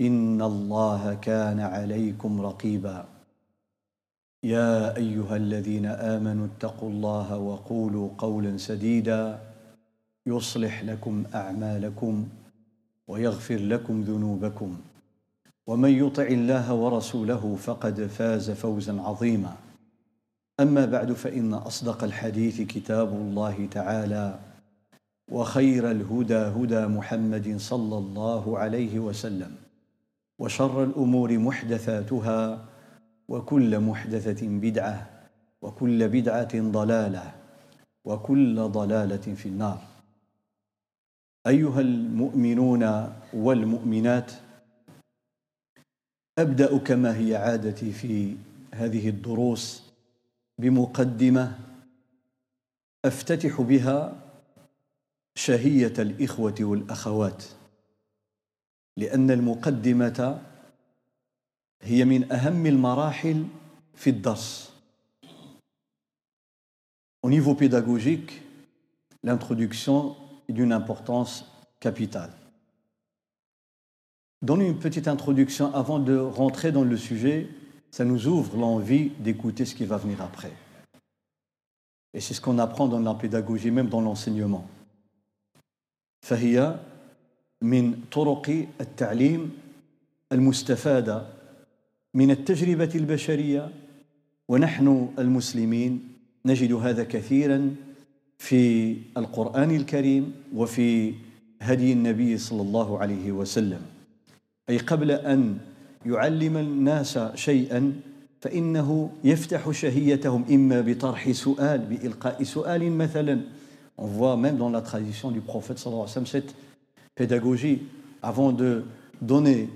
ان الله كان عليكم رقيبا. يا ايها الذين امنوا اتقوا الله وقولوا قولا سديدا. يصلح لكم اعمالكم ويغفر لكم ذنوبكم. ومن يطع الله ورسوله فقد فاز فوزا عظيما. اما بعد فان اصدق الحديث كتاب الله تعالى. وخير الهدى هدى محمد صلى الله عليه وسلم. وشر الأمور محدثاتها وكل محدثة بدعة وكل بدعة ضلالة وكل ضلالة في النار. أيها المؤمنون والمؤمنات أبدأ كما هي عادتي في هذه الدروس بمقدمة أفتتح بها شهية الإخوة والأخوات. لان المقدمه هي من اهم المراحل في الدرس Au niveau pédagogique, l'introduction est d'une importance capitale. Donner une petite introduction avant de rentrer dans le sujet, ça nous ouvre l'envie d'écouter ce qui va venir après. Et c'est ce qu'on apprend dans la pédagogie, même dans l'enseignement. فهي من طرق التعليم المستفادة من التجربة البشرية ونحن المسلمين نجد هذا كثيرا في القرآن الكريم وفي هدي النبي صلى الله عليه وسلم. أي قبل أن يعلم الناس شيئا فإنه يفتح شهيتهم إما بطرح سؤال بإلقاء سؤال مثلا. On voit même dans la tradition du prophète sallallahu alayhi wa sallam cette pédagogie avant de donner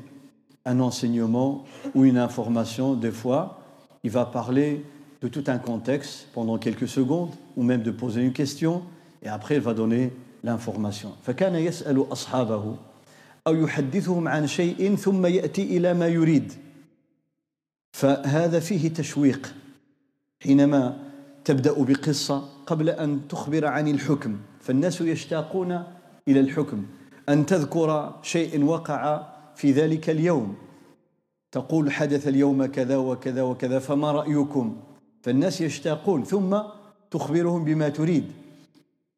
un enseignement ou une information, des fois, il va parler de tout un contexte pendant quelques secondes ou même de poser une question et après il va donner l'information. فكان يسأل أصحابه أو يحدثهم عن شيء ثم يأتي إلى ما يريد فهذا فيه تشويق حينما تبدأ بقصة قبل أن تخبر عن الحكم فالناس يشتاقون إلى الحكم أن تذكر شيء وقع في ذلك اليوم تقول حدث اليوم كذا وكذا وكذا فما رأيكم فالناس يشتاقون ثم تخبرهم بما تريد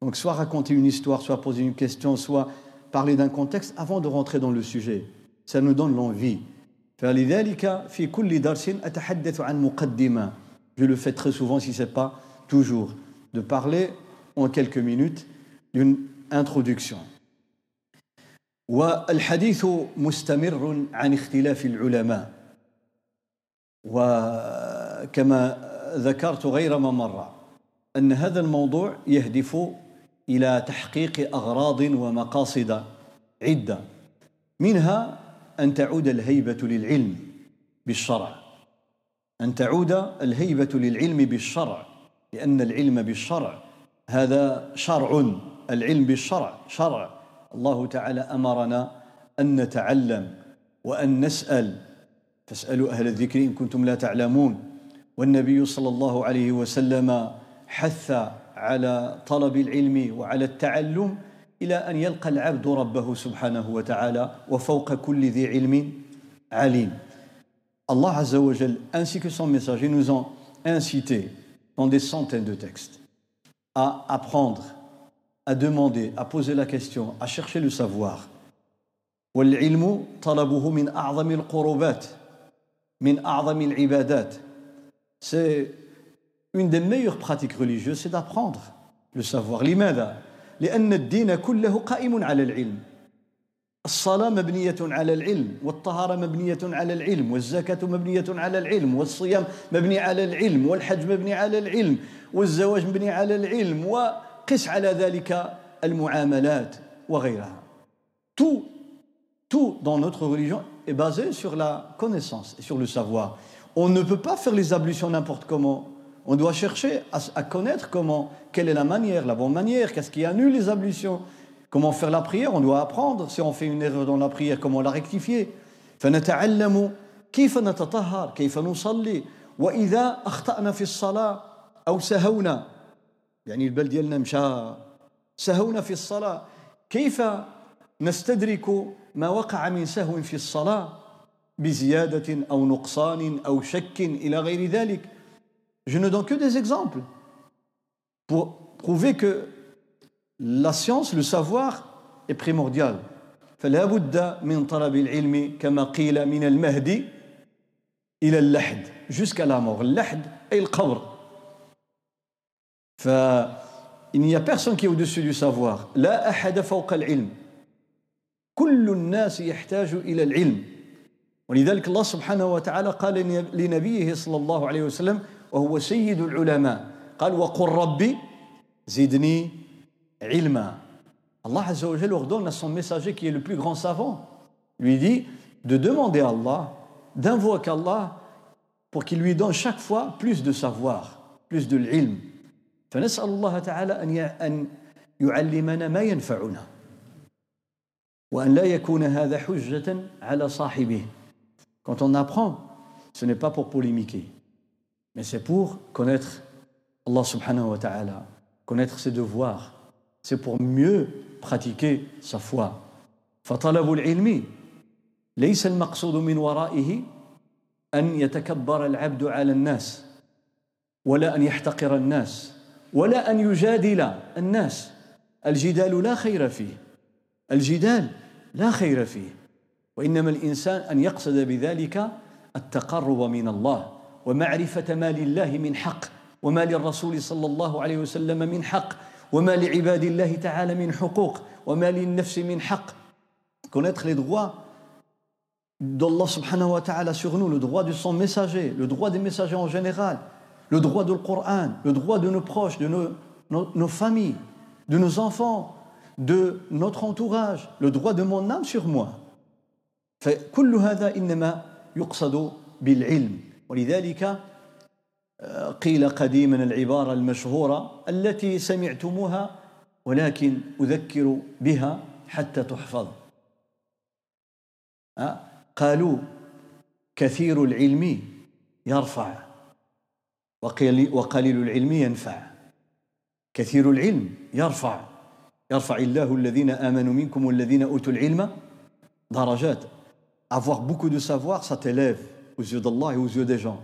Donc soit raconter une histoire, soit poser une question, soit parler d'un contexte avant de rentrer dans le sujet. Ça nous donne l'envie. فلذلك في كل درس أتحدث عن مقدمة. Je le fais très souvent si ce n'est pas toujours. De parler en quelques minutes d'une introduction. والحديث مستمر عن اختلاف العلماء. وكما ذكرت غير ما مر أن هذا الموضوع يهدف إلى تحقيق أغراض ومقاصد عدة. منها أن تعود الهيبة للعلم بالشرع. أن تعود الهيبة للعلم بالشرع لأن العلم بالشرع هذا شرع. العلم بالشرع شرع. الله تعالى أمرنا أن نتعلم وأن نسأل. فاسالوا أهل الذكر إن كنتم لا تعلمون. والنبي صلى الله عليه وسلم حث على طلب العلم وعلى التعلم إلى أن يلقى العبد ربه سبحانه وتعالى وفوق كل ذي علم عليم. wa Jal, ainsi que son messager, nous ont incité dans des centaines de textes à apprendre à demander, à poser la question, à chercher le savoir. والعلم طلبه من أعظم القربات من أعظم العبادات. C'est une des meilleures pratiques religieuses c'est d'apprendre le savoir. لماذا؟ لأن الدين كله قائم على العلم. الصلاة مبنية على العلم والطهارة مبنية على العلم والزكاة مبنية على العلم والصيام مبني على العلم والحج مبني على العلم والزواج مبني على العلم وقس على ذلك المعاملات وغيرها tout tout dans notre religion est basé sur la connaissance et sur le savoir on ne peut pas faire les ablutions n'importe comment on doit chercher à, à connaître comment quelle est la manière la bonne manière qu'est-ce qui annule les ablutions Comment faire la prière On doit apprendre. Si on fait une erreur dans la prière, comment la rectifier فنتعلم كيف نتطهر كيف نصلي وإذا أخطأنا في الصلاة أو سهونا يعني البل ديالنا مشى سهونا في الصلاة. كيف نستدرك ما وقع من سهو في الصلاة بزيادة أو نقصان أو شك إلى غير ذلك؟ Je ne donne que des exemples. Pour prouver que la science, le savoir est primordial. فلا بد من طلب العلم كما قيل من المهدي إلى اللحد jusqu'à la mort. اللحد أي القبر. فإن n'y a personne qui est au-dessus du savoir لا أحد فوق العلم كل الناس يحتاج إلى العلم ولذلك الله سبحانه وتعالى قال لنبيه صلى الله عليه وسلم وهو سيد العلماء قال وقل ربي زدني ilma. Allah Azzawajal ordonne à son messager qui est le plus grand savant, lui dit de demander à Allah, d'invoquer Allah pour qu'il lui donne chaque fois plus de savoir, plus de l'ilm. فنسأل الله تعالى أن أن يعلمنا ما ينفعنا وأن لا يكون هذا حجة على صاحبه. Quand on apprend, ce n'est pas pour polémiquer, mais c'est pour connaître Allah subhanahu wa ta'ala, connaître ses devoirs, c'est pour mieux pratiquer sa foi فطلب العلم ليس المقصود من ورائه أن يتكبر العبد على الناس ولا أن يحتقر الناس ولا أن يجادل الناس. الجدال لا خير فيه. الجدال لا خير فيه. وإنما الإنسان أن يقصد بذلك التقرب من الله ومعرفة ما لله من حق وما للرسول صلى الله عليه وسلم من حق وما لعباد الله تعالى من حقوق وما للنفس من حق. Connaître les droits d'Allah subhanahu wa ta'ala sur nous, le droit de son messager, le droit des messagers en général, le droit du Coran, le droit de nos proches, de nos, nos, nos familles, de nos enfants, de notre entourage, le droit de mon âme sur moi. فكل هذا إنما يقصد بالعلم ولذلك قيل قديما العبارة المشهورة التي سمعتموها ولكن أذكر بها حتى تحفظ قالوا كثير العلم يرفع وقليل العلم ينفع كثير العلم يرفع يرفع الله الذين آمنوا منكم والذين أوتوا العلم درجات avoir beaucoup de savoir ça t'élève aux yeux d'Allah et aux yeux des gens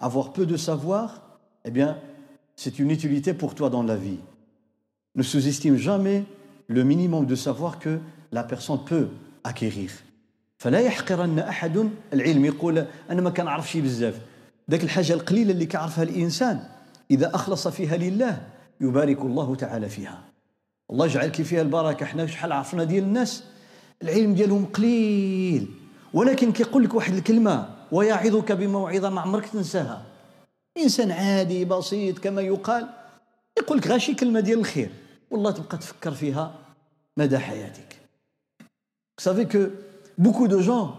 avoir peu de savoir, eh bien, c'est une utilité pour toi dans la vie. Ne sous-estime jamais le minimum de savoir que la personne peut acquérir. فلا يحقرن احد العلم يقول أنا ما كنعرف شي بزاف ذاك الحاجة القليلة اللي كيعرفها الإنسان إذا أخلص فيها لله يبارك الله تعالى فيها. الله يجعل كي فيها البركة حنا شحال عرفنا ديال الناس؟ العلم ديالهم قليل. ولكن كيقول لك واحد الكلمة ويعظك بموعظة ما عمرك تنساها. إنسان عادي بسيط كما يقال يقول لك غاشي كلمة ديال الخير والله تبقى تفكر فيها مدى حياتك. Vous savez que beaucoup de gens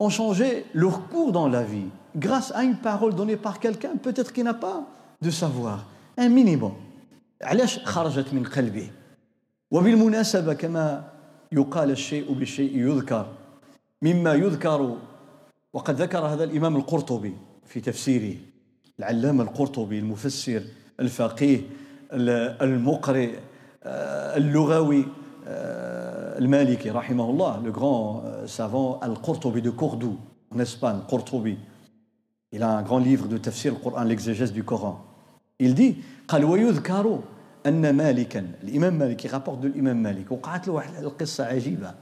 ont changé leur cours dans la vie. Grâce à une parole donnée par quelqu'un peut-être qui n'a pas de savoir. Un minimum. علاش خرجت من قلبه وبالمناسبة كما يقال الشيء بالشيء يذكر مما يذكر وقد ذكر هذا الإمام القرطبي في تفسيره العلامة القرطبي المفسر الفقيه المقرئ اللغوي المالكي رحمه الله le grand savant Al-Qurtubi de Cordoue en Espagne Qurtubi. il a un grand livre de tafsir le Coran l'exégèse du Coran il dit قال ويذكر أن مالكا الإمام مالك rapporte de l'imam Malik وقعت له واحد القصة عجيبة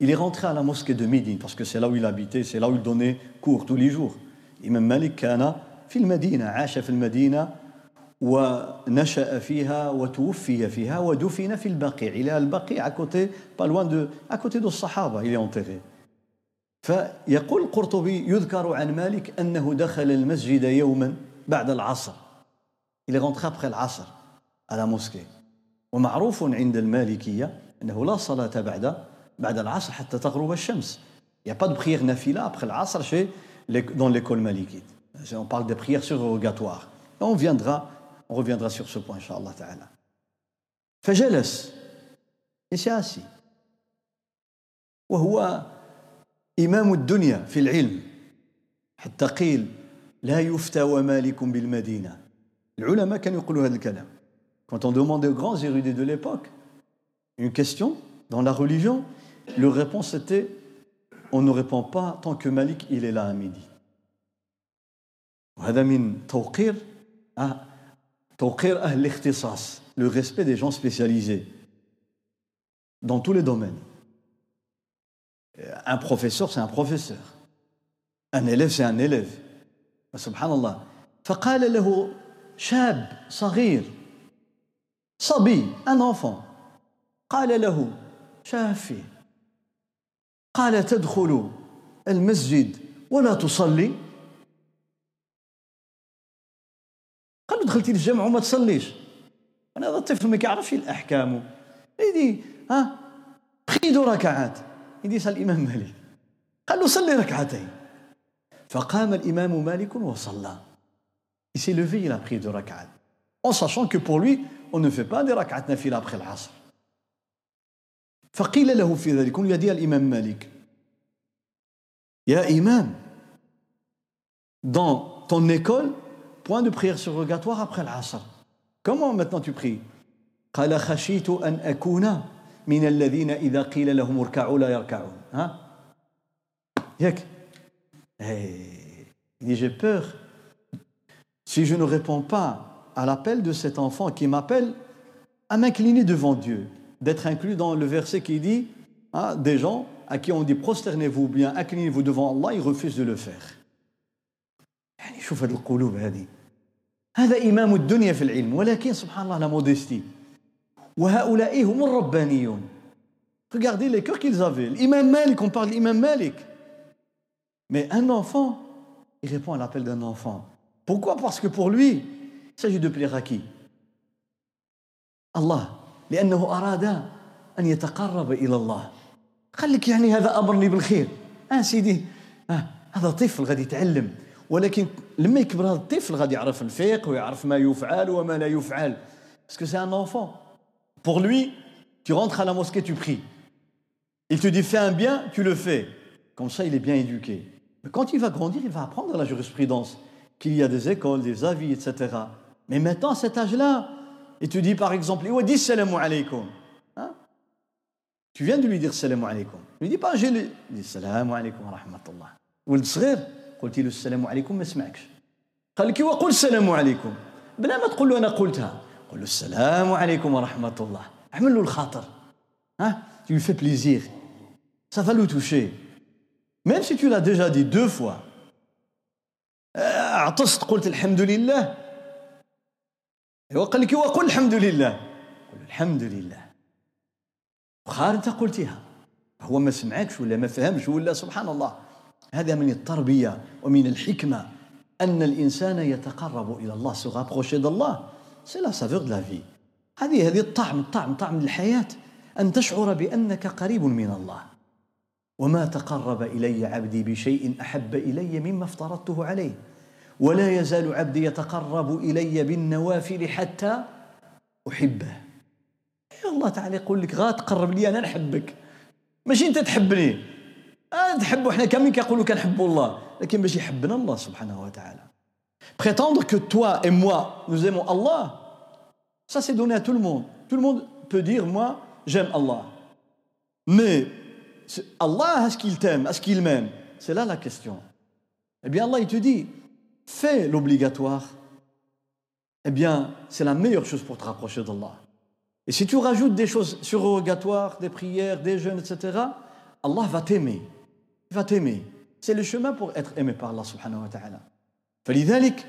Il est rentré à la mosquée de Médine, parce que c'est là où il habitait, c'est là où il donnait cours tous les jours. L'imam Malik كان في المدينة عاش في المدينة ونشأ فيها وتوفي فيها ودفن في البقيع il est à البقيع à côté pas loin de à côté de الصحابة il est enterré فيقول القرطبي يذكر عن مالك أنه دخل المسجد يوما بعد العصر. إلى العصر على موسكي ومعروف عند المالكية أنه لا صلاة بعد بعد العصر حتى تغرب الشمس. y a pas de نافلة après العصر chez dans l'école malikite on parle de prière sur on viendra on reviendra sur ce point ان شاء الله تعالى فجلس يسياسي وهو إمام الدنيا في العلم حتى قيل لا يفتى ومالك بالمدينة العلماء كانوا يقولوا هذا الكلام Quand on demandait aux grands érudits de l'époque une question dans la religion, leur réponse était on ne répond pas tant que Malik il est là à midi. وهذا من توقير توقير أهل الاختصاص le respect des gens spécialisés dans tous les domaines. Un professeur, c'est un professeur. Un élève, c'est un élève. سبحان الله فقال له شاب صغير صبي un enfant. قال له شافي قال تدخل المسجد ولا تصلي قال له دخلتي للجامع وما تصليش أنا هذا الطفل ما كيعرفش الاحكام يدي ها دو ركعات يدي سال الامام مالك قال له صلي ركعتين فقام الامام مالك وصلى Il s'est levé, il a pris deux rak'at. En sachant que pour lui, on ne fait pas des rak'at nafil après l'asr. فقيل له في ذلك lui a dit à l'imam Malik يا إمام dans ton école point de prière surrogatoire après l'Asr. Comment maintenant tu pries قال خشيت أن أكون من الذين إذا قيل لهم اركعوا لا يركعون ها ياك Il dit j'ai peur si je ne réponds pas à l'appel de cet enfant qui m'appelle à m'incliner devant Dieu, d'être inclus dans le verset qui dit hein, des gens à qui on dit prosternez-vous ou bien inclinez-vous devant Allah, ils refusent de le faire. يعني شوف هذه القلوب هذه هذا إمام الدنيا في العلم ولكن سبحان الله لا موديستي وهؤلاء هم الربانيون. Regardez les cœurs qu'ils avaient. L'imam Malik, on parle d'imam Malik. Mais un enfant, il répond à l'appel d'un enfant. Pourquoi? Parce que pour lui, il s'agit de plaire à qui? الله لأنه أراد أن يتقرب إلى الله. لك يعني هذا أمرني بالخير. آه سيدي. آه هذا طفل غادي يتعلم. ولكن لما يكبر هذا الطفل غادي يعرف الفقه ويعرف ما يفعل وما لا يفعل. باسكو سي ان enfant. pour lui tu rentres à la mosquée tu pries il te dit fais un bien tu le fais comme ça il est bien éduqué mais quand il va grandir il va apprendre la jurisprudence qu'il y a des écoles des avis etc mais maintenant à cet âge-là il te dit par exemple il dit salam alaykoum hein? tu viens de lui dire salam alaykoum lui dis pas j'ai dit salam alaykoum wa rahmatullah ولد صغير قلت له السلام عليكم ما سمعكش قال لك وقل السلام عليكم بلا ما تقول له انا قلتها قل له السلام عليكم ورحمة الله. اعمل له الخاطر. ها؟ Tu lui fais plaisir. Ça va le toucher. Même si tu l'as déjà dit deux fois. عطست قلت الحمد لله. وقال لك وقل الحمد لله. قل الحمد لله. وخار انت قلتها. هو ما سمعكش ولا ما فهمش ولا سبحان الله. هذا من التربية ومن الحكمة أن الإنسان يتقرب إلى الله. Se rapprocher d'Allah. C'est la saveur de la vie. هذه هذه الطعم الطعم طعم الحياة. أن تشعر بأنك قريب من الله. وما تقرب إلي عبدي بشيء أحب إلي مما افترضته عليه. ولا يزال عبدي يتقرب إلي بالنوافل حتى أحبه. الله تعالى يقول لك غا تقرب لي أنا نحبك. ماشي أنت تحبني. نحبوا حنا كاملين كيقولوا كنحبوا الله. لكن باش يحبنا الله سبحانه وتعالى. Prétendre que toi et moi nous aimons Allah ça c'est donné à tout le monde. Tout le monde peut dire moi j'aime Allah. Mais Allah est-ce qu'il t'aime? Est-ce qu'il m'aime? C'est là la question. Eh bien Allah il te dit fais l'obligatoire. Eh bien c'est la meilleure chose pour te rapprocher d'Allah. Et si tu rajoutes des choses surrogatoires des prières des jeûnes etc Allah va t'aimer. Il va t'aimer. C'est le chemin pour être aimé par الله سبحانه وتعالى. فلذلك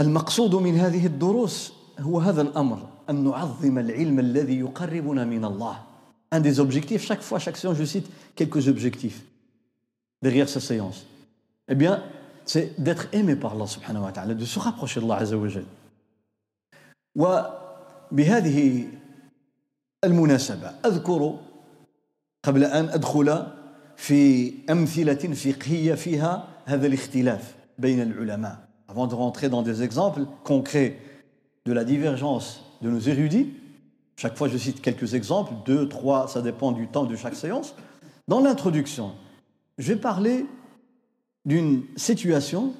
المقصود من هذه الدروس هو هذا الأمر أن نعظم العلم الذي يقربنا من الله. un des objectifs chaque fois chaque séance je cite quelques objectifs derrière ces séances eh bien c'est d'être aimé par الله سبحانه وتعالى de se الله عز وجل وجل وبهذه المناسبة أذكر قبل أن أدخل في أمثلة فقهية فيها هذا الاختلاف avant de rentrer dans des exemples concrets de la divergence de nos érudits chaque fois je cite quelques exemples deux, trois, ça dépend du temps de chaque séance dans l'introduction je vais parler d'une situation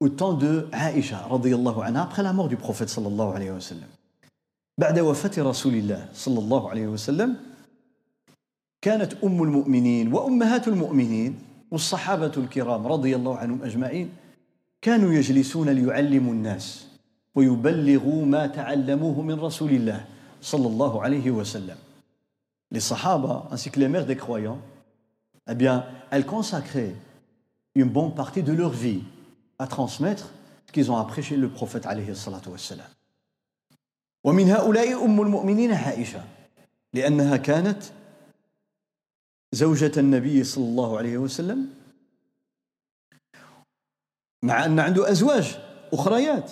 au temps de Aïcha radiyallahu anha après la mort du prophète sallallahu alayhi wa sallam بعد وفاة رسول الله صلى الله عليه وسلم كانت أم المؤمنين وأمهات المؤمنين والصحابة الكرام رضي الله عنهم أجمعين كانوا يجلسون ليعلموا الناس ويبلغوا ما تعلموه من رسول الله صلى الله عليه وسلم Les Sahaba, ainsi que les mères des croyants, eh bien, elles consacraient une bonne partie de leur vie à transmettre ce qu'ils ont appris chez le prophète عليه الصلاة والسلام. ومن هؤلاء أم المؤمنين عائشة لأنها كانت زوجة النبي صلى الله عليه وسلم مع أن عنده أزواج أخريات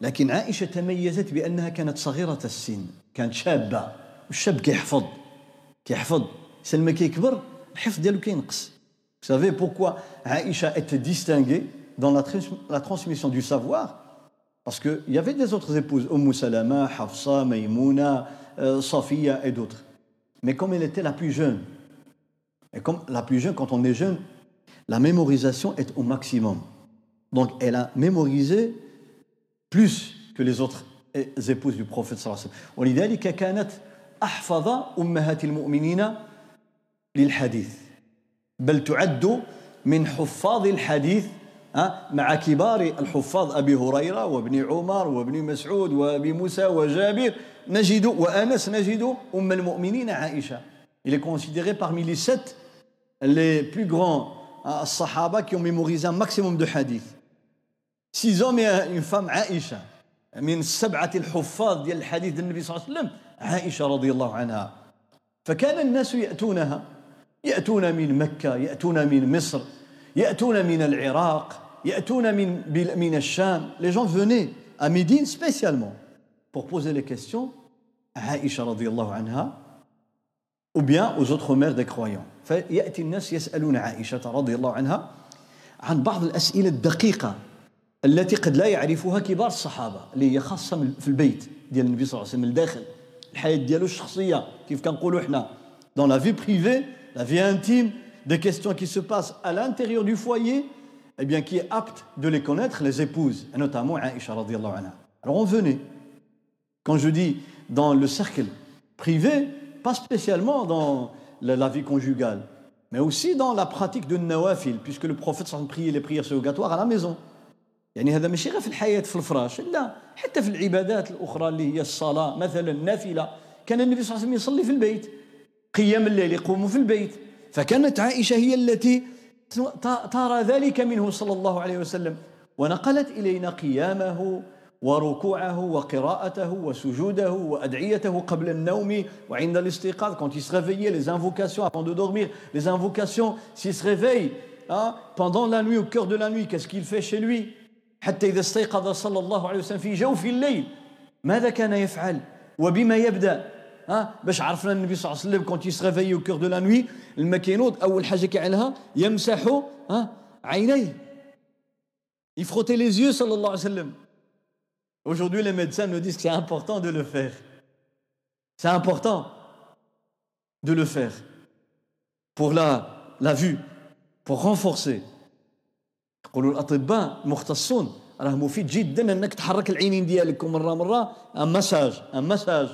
لكن عائشة تميزت بأنها كانت صغيرة السن كانت شابة والشاب كيحفظ كيحفظ سلما كيكبر الحفظ ديالو كينقص Vous savez pourquoi Aïcha était distinguée dans la, la transmission du savoir Parce qu'il y avait des autres épouses, Umm Salama, Hafsa, Maïmouna, euh, Safiya et d'autres. Mais comme elle était la plus jeune, et comme la plus jeune, quand on est jeune, la mémorisation est au maximum. Donc elle a mémorisé plus que les autres épouses du prophète sallallahu alayhi wa sallam. ولذلك كانت أحفظ أمهات المؤمنين للحديث بل تعد من حفاظ الحديث مع كبار الحفاظ أبي هريرة وابن عمر وابن مسعود وابي موسى وجابر نجد وأنس نجد أم المؤمنين عائشة Il est considéré parmi les sept les plus grands sahaba qui ont mémorisé un maximum de hadiths. Six hommes et une femme, Aïcha. من سبعة الحفاظ ديال الحديث ديال النبي صلى الله عليه وسلم عائشة رضي الله عنها فكان الناس يأتونها يأتون من مكة يأتون من مصر يأتون من العراق يأتون من من الشام les gens venaient à Médine spécialement pour poser les questions à Aïcha رضي الله عنها ou bien aux autres mères des croyants فيأتي الناس يسألون عائشة رضي الله عنها عن بعض الأسئلة الدقيقة التي قد لا يعرفها كبار الصحابة اللي هي خاصة في البيت ديال النبي صلى الله عليه وسلم من الداخل. الحياة ديالو الشخصية كيف كنقولوا إحنا؟ dans la vie privée la vie intime des questions qui se passent à l'intérieur de foyer eh bien qui est apte de les connaître les épouses notamment عائشه رضي الله عنها alors on venait. Quand je dans le cercle privé pas spécialement dans la vie conjugale, mais aussi dans la pratique de nawafil, puisque le prophète priait les prières surrogatoires à la maison. يعني هذا ماشي غير في الحياة في الفراش لا حتى في العبادات الأخرى اللي هي الصلاة مثلا النافلة كان النبي صلى الله عليه وسلم يصلي في البيت قيام الليل يقوم في البيت فكانت عائشة هي التي ترى ذلك منه صلى الله عليه وسلم ونقلت إلينا قيامه وركوعه وقراءته وسجوده وأدعيته قبل النوم وعند الاستيقاظ quand il se réveillait les invocations avant de dormir. Les invocations s'il se réveille hein, pendant la nuit au cœur de la nuit qu'est-ce qu'il fait chez lui? حتى إذا استيقظ صلى الله عليه وسلم في جوف الليل ماذا كان يفعل؟ وبما يبدأ ها باش عرفنا النبي صلى الله عليه وسلم quand au cœur de la nuit ملي كينوض أول حاجة كيعملها يمسح ها عينيه. il frottait les yeux صلى الله عليه وسلم. Aujourd'hui, les médecins nous disent que c'est important de le faire. C'est important de le faire pour la, la vue, pour renforcer. يقولوا الاطباء المختصون راه مفيد جدا انك تحرك العينين ديالك مره مره ان مساج ان مساج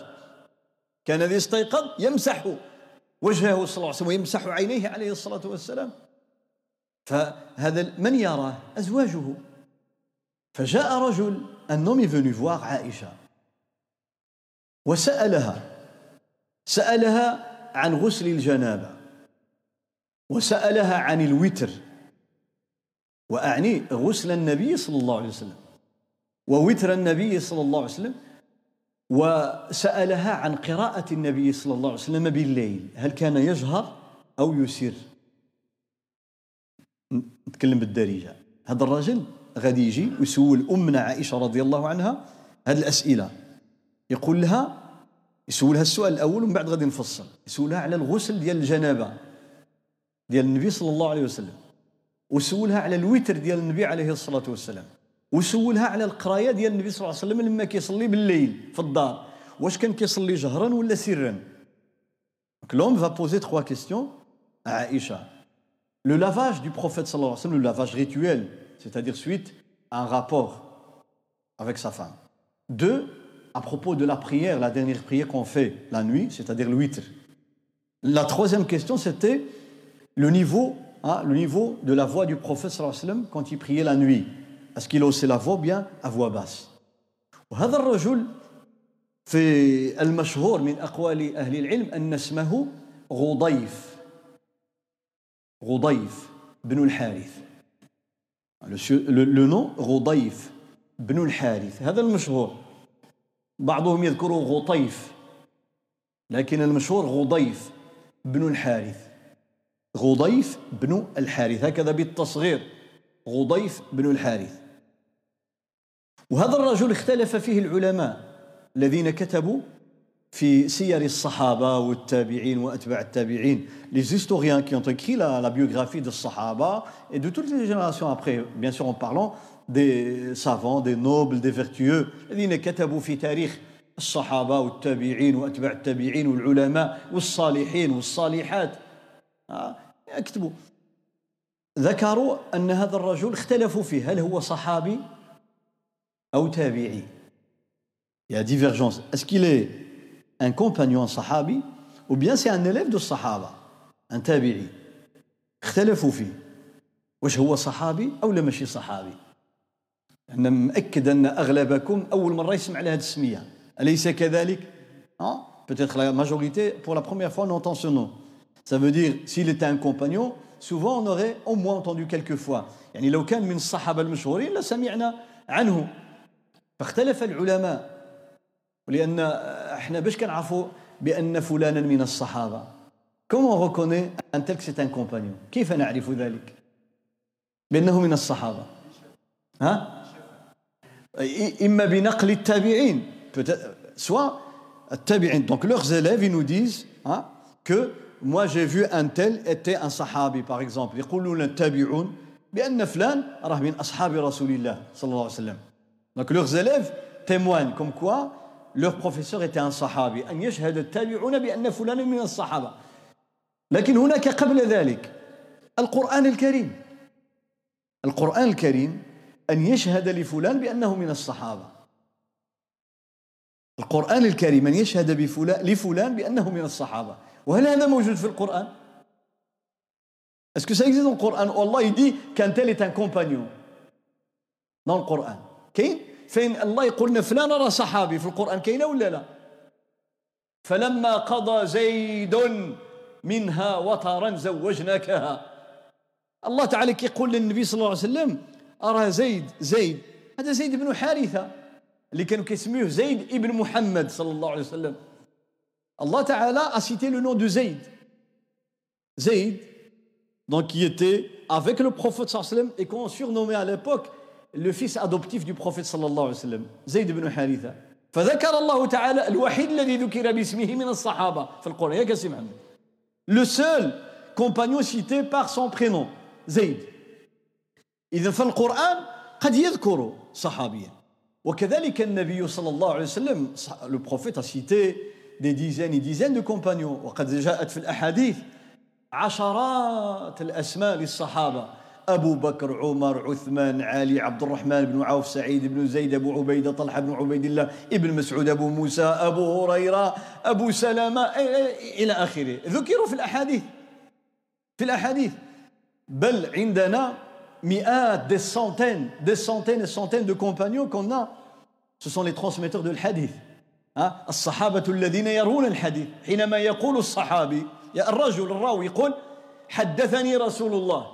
كان الذي يستيقظ يمسح وجهه صلى الله عليه وسلم ويمسح عينيه عليه الصلاه والسلام فهذا من يراه ازواجه فجاء رجل un homme est venu voir Aïcha. وسألها سألها عن غسل الجنابة. وسألها عن الوتر. وأعني غسل النبي صلى الله عليه وسلم. ووتر النبي صلى الله عليه وسلم. وسألها عن قراءة النبي صلى الله عليه وسلم بالليل. هل كان يجهر أو يسر؟ نتكلم بالدارجة. هذا الرجل غادي يجي ويسول أمنا عائشة رضي الله عنها هذه الأسئلة. يقول لها يسولها السؤال الأول ومن بعد غادي نفصل. يسولها على الغسل ديال الجنابة ديال النبي صلى الله عليه وسلم. وسولها على الوتر ديال النبي عليه الصلاة والسلام. وسولها على القراية ديال النبي صلى الله عليه وسلم لما كيصلي بالليل في الدار. واش كان كيصلي جهرا ولا سرا؟ Va poser trois questions à Aïcha. Le lavage du prophète sallallahu alayhi wa sallam, le lavage rituel, c'est-à-dire suite à un rapport avec sa femme. Deux, à propos de la prière, la dernière prière qu'on fait la nuit, c'est-à-dire le witr. La troisième question, c'était le niveau, hein, le niveau de la voix du prophète sallallahu alayhi wa sallam quand il priait la nuit. Est-ce qu'il haussait la voix bien à voix basse وهذا الرجل في المشهور من أقوال أهل العلم أن اسمه غضيف غضيف بن الحارث Le nom غضيف بن الحارث هذا المشهور بعضهم يذكر غطيف لكن المشهور غضيف بن الحارث غضيف بن الحارث هكذا بالتصغير. غضيف بن الحارث وهذا الرجل اختلف فيه العلماء الذين كتبوا في سير الصحابة والتابعين وأتباع التابعين. Les historiens qui ont écrit la, la biographie des Sahaba et de toutes les générations après bien sûr en parlant des savants des nobles des vertueux. الذين كتبوا في تاريخ الصحابة والتابعين وأتباع التابعين والعلماء والصالحين والصالحات. اكتبوا. ذكروا أن هذا الرجل اختلفوا فيه. هل هو صحابي أو تابعي؟ Il y a divergence. Est-ce qu'il est un compagnon sahabi ou bien c'est un élève de Sahaba, un tabi'i اختلفوا فيه واش هو صحابي أو لا ماشي صحابي أنا مأكد ان اغلبكم اول مره يسمع على هذه السميه اليس كذلك hein? peut-être la majorité pour la première fois on entend ce nom ça veut dire s'il était un compagnon souvent on aurait au moins entendu quelques fois يعني لو كان من الصحابه المشهورين لسمعنا عنه فاختلف العلماء ولأن إحنا باش كنعرفوا بأن فلانا من الصحابة. comment reconnaît un tel que c'est un compagnon كيف نعرف ذلك؟ بأنه من الصحابة. ها؟ إما بنقل التابعين. soit التابعين. donc leurs élèves ils nous disent hein, que moi j'ai un tel était un صحابي par exemple. يقولون التابعون بأن فلان راه من أصحاب رسول الله صلى الله عليه وسلم. Donc leurs élèves témoignent comme quoi leur professeur était un sahabi. أن يشهد التابعون بأن فلانا من الصحابة لكن هناك قبل ذلك القرآن الكريم القرآن الكريم أن يشهد لفلان بأنه من الصحابة القرآن الكريم أن يشهد بفلان لفلان بأنه من الصحابة وهل هذا موجود في القرآن؟ Est-ce que ça existe dans le Coran Allah il Coran كاين فين الله يقول لنا فلان راه صحابي في القرآن كاينة ولا لا؟ فلما قضى زيد منها وطرا زوجناكها. الله تعالى كيقول للنبي صلى الله عليه وسلم أرى زيد زيد. هذا زيد بن حارثة اللي كانوا كيسميوه زيد ابن محمد صلى الله عليه وسلم. الله تعالى le nom de Zayd. Zayd donc qui était avec le prophète sallallahu alayhi wa sallam et qu'on surnommait à l'époque le fils adoptif du prophète صلى الله عليه وسلم زيد بن حارثة فذكر الله تعالى الوحيد الذي ذكر باسمه من الصحابة في القرآن. يا كاسي محمد le seul compagnon cité par son prénom زيد إذا في القرآن قد يذكر صحابيا. وكذلك النبي صلى الله عليه وسلم le prophète a cité des dizaines et dizaines de compagnons. وقد جاءت في الأحاديث عشرات الأسماء للصحابة. أبو بكر عمر عثمان علي عبد الرحمن بن عوف سعيد بن زيد أبو عبيدة طلحة بن عبيد الله ابن مسعود أبو موسى أبو هريرة أبو سلامة إلى آخره. ذكروا في الأحاديث في الأحاديث. بل عندنا مئات des centaines des centaines et centaines de compagnons qu'on a. Ce sont les transmetteurs de l'hadith الصحابة الذين يرون الحديث. حينما يقول الصحابي الرجل الراوي يقول حدثني رسول الله.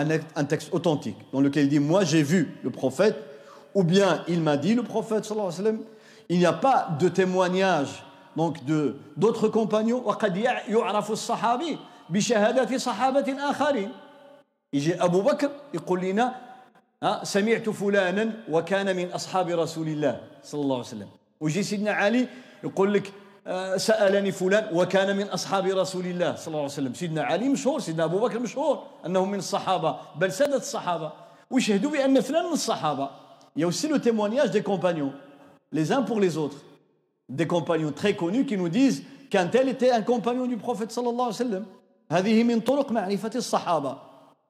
un, un texte authentique, dans lequel il dit moi j'ai vu le prophète, ou bien il m'a dit le prophète sallallahu alayhi wa sallam. Il n'y a pas de témoignage donc de d'autres compagnons. وقد يعرف الصحابي بشهادة صحابة آخرين. يجي أبو بكر يقول لنا سمعت فلانا وكان من أصحاب رسول الله صلى الله عليه وسلم. ويجي سيدنا علي يقول لك آه، سألني فلان وكان من أصحاب رسول الله صلى الله عليه وسلم. سيدنا علي مشهور سيدنا أبو بكر مشهور أنه من الصحابة. بل سادة الصحابة. ويشهدوا بأن فلان من الصحابة؟ y a aussi le témoignage des compagnons les uns pour les autres. Des compagnons très connus qui nous disent qu'un tel était un compagnon du prophète صلى الله عليه وسلم هذه من طرق معرفة الصحابة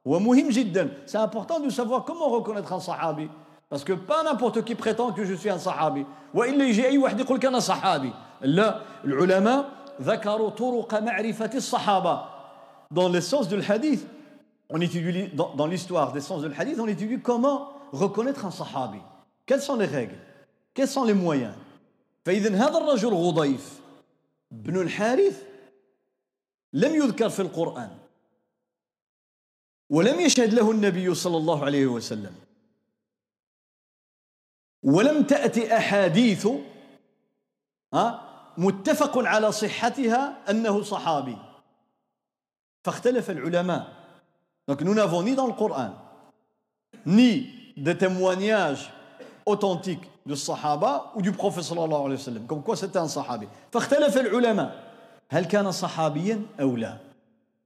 ومهم جدا c'est important de savoir comment reconnaître un صحابي parce que pas qui prétend que je suis un صحابي وإلا يجي أي واحد يقول لك أنا صحابي لا العلماء ذكروا طرق معرفة الصحابة. Dans le sens du hadith, on étudie dans, dans l'histoire des sens du hadith, on étudie comment reconnaître un sahabi. Quelles sont les règles Quels sont les moyens فإذا هذا الرجل غضيف بن الحارث لم يذكر في القرآن ولم يشهد له النبي صلى الله عليه وسلم ولم تأتي أحاديث متفق على صحتها أنه صحابي. فاختلف العلماء. Donc nous n'avons ni dans le Coran, ni des témoignages authentiques du Sahaba ou du prophète صلى الله عليه وسلم comme quoi c'était un صحابي فاختلف العلماء. هل كان صحابيا أو لا؟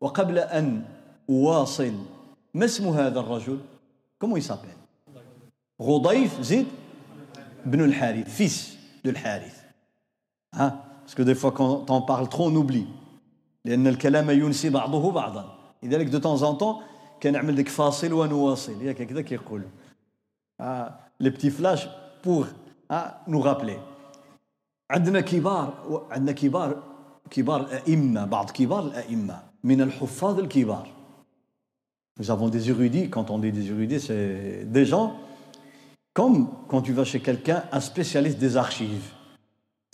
وقبل أن أواصل ما اسم هذا الرجل؟ Il s'appelle غضيف زيد بن الحارث fils de الحارث. ها parce que des fois quand on parle trop on oublie. لأن الكلام ينسي بعضه بعضا. لذلك de temps en temps كنعمل ديك فاصل ونواصل. ياك هكذا كيقولوا آه les petits flashs pour آه nous rappeler عندنا كبار عندنا كبار كبار الأئمة بعض كبار الأئمة. من الحفاظ الكبار. Nous avons des érudits, quand on dit des érudits, c'est des gens comme quand tu vas chez quelqu'un, un spécialiste des archives.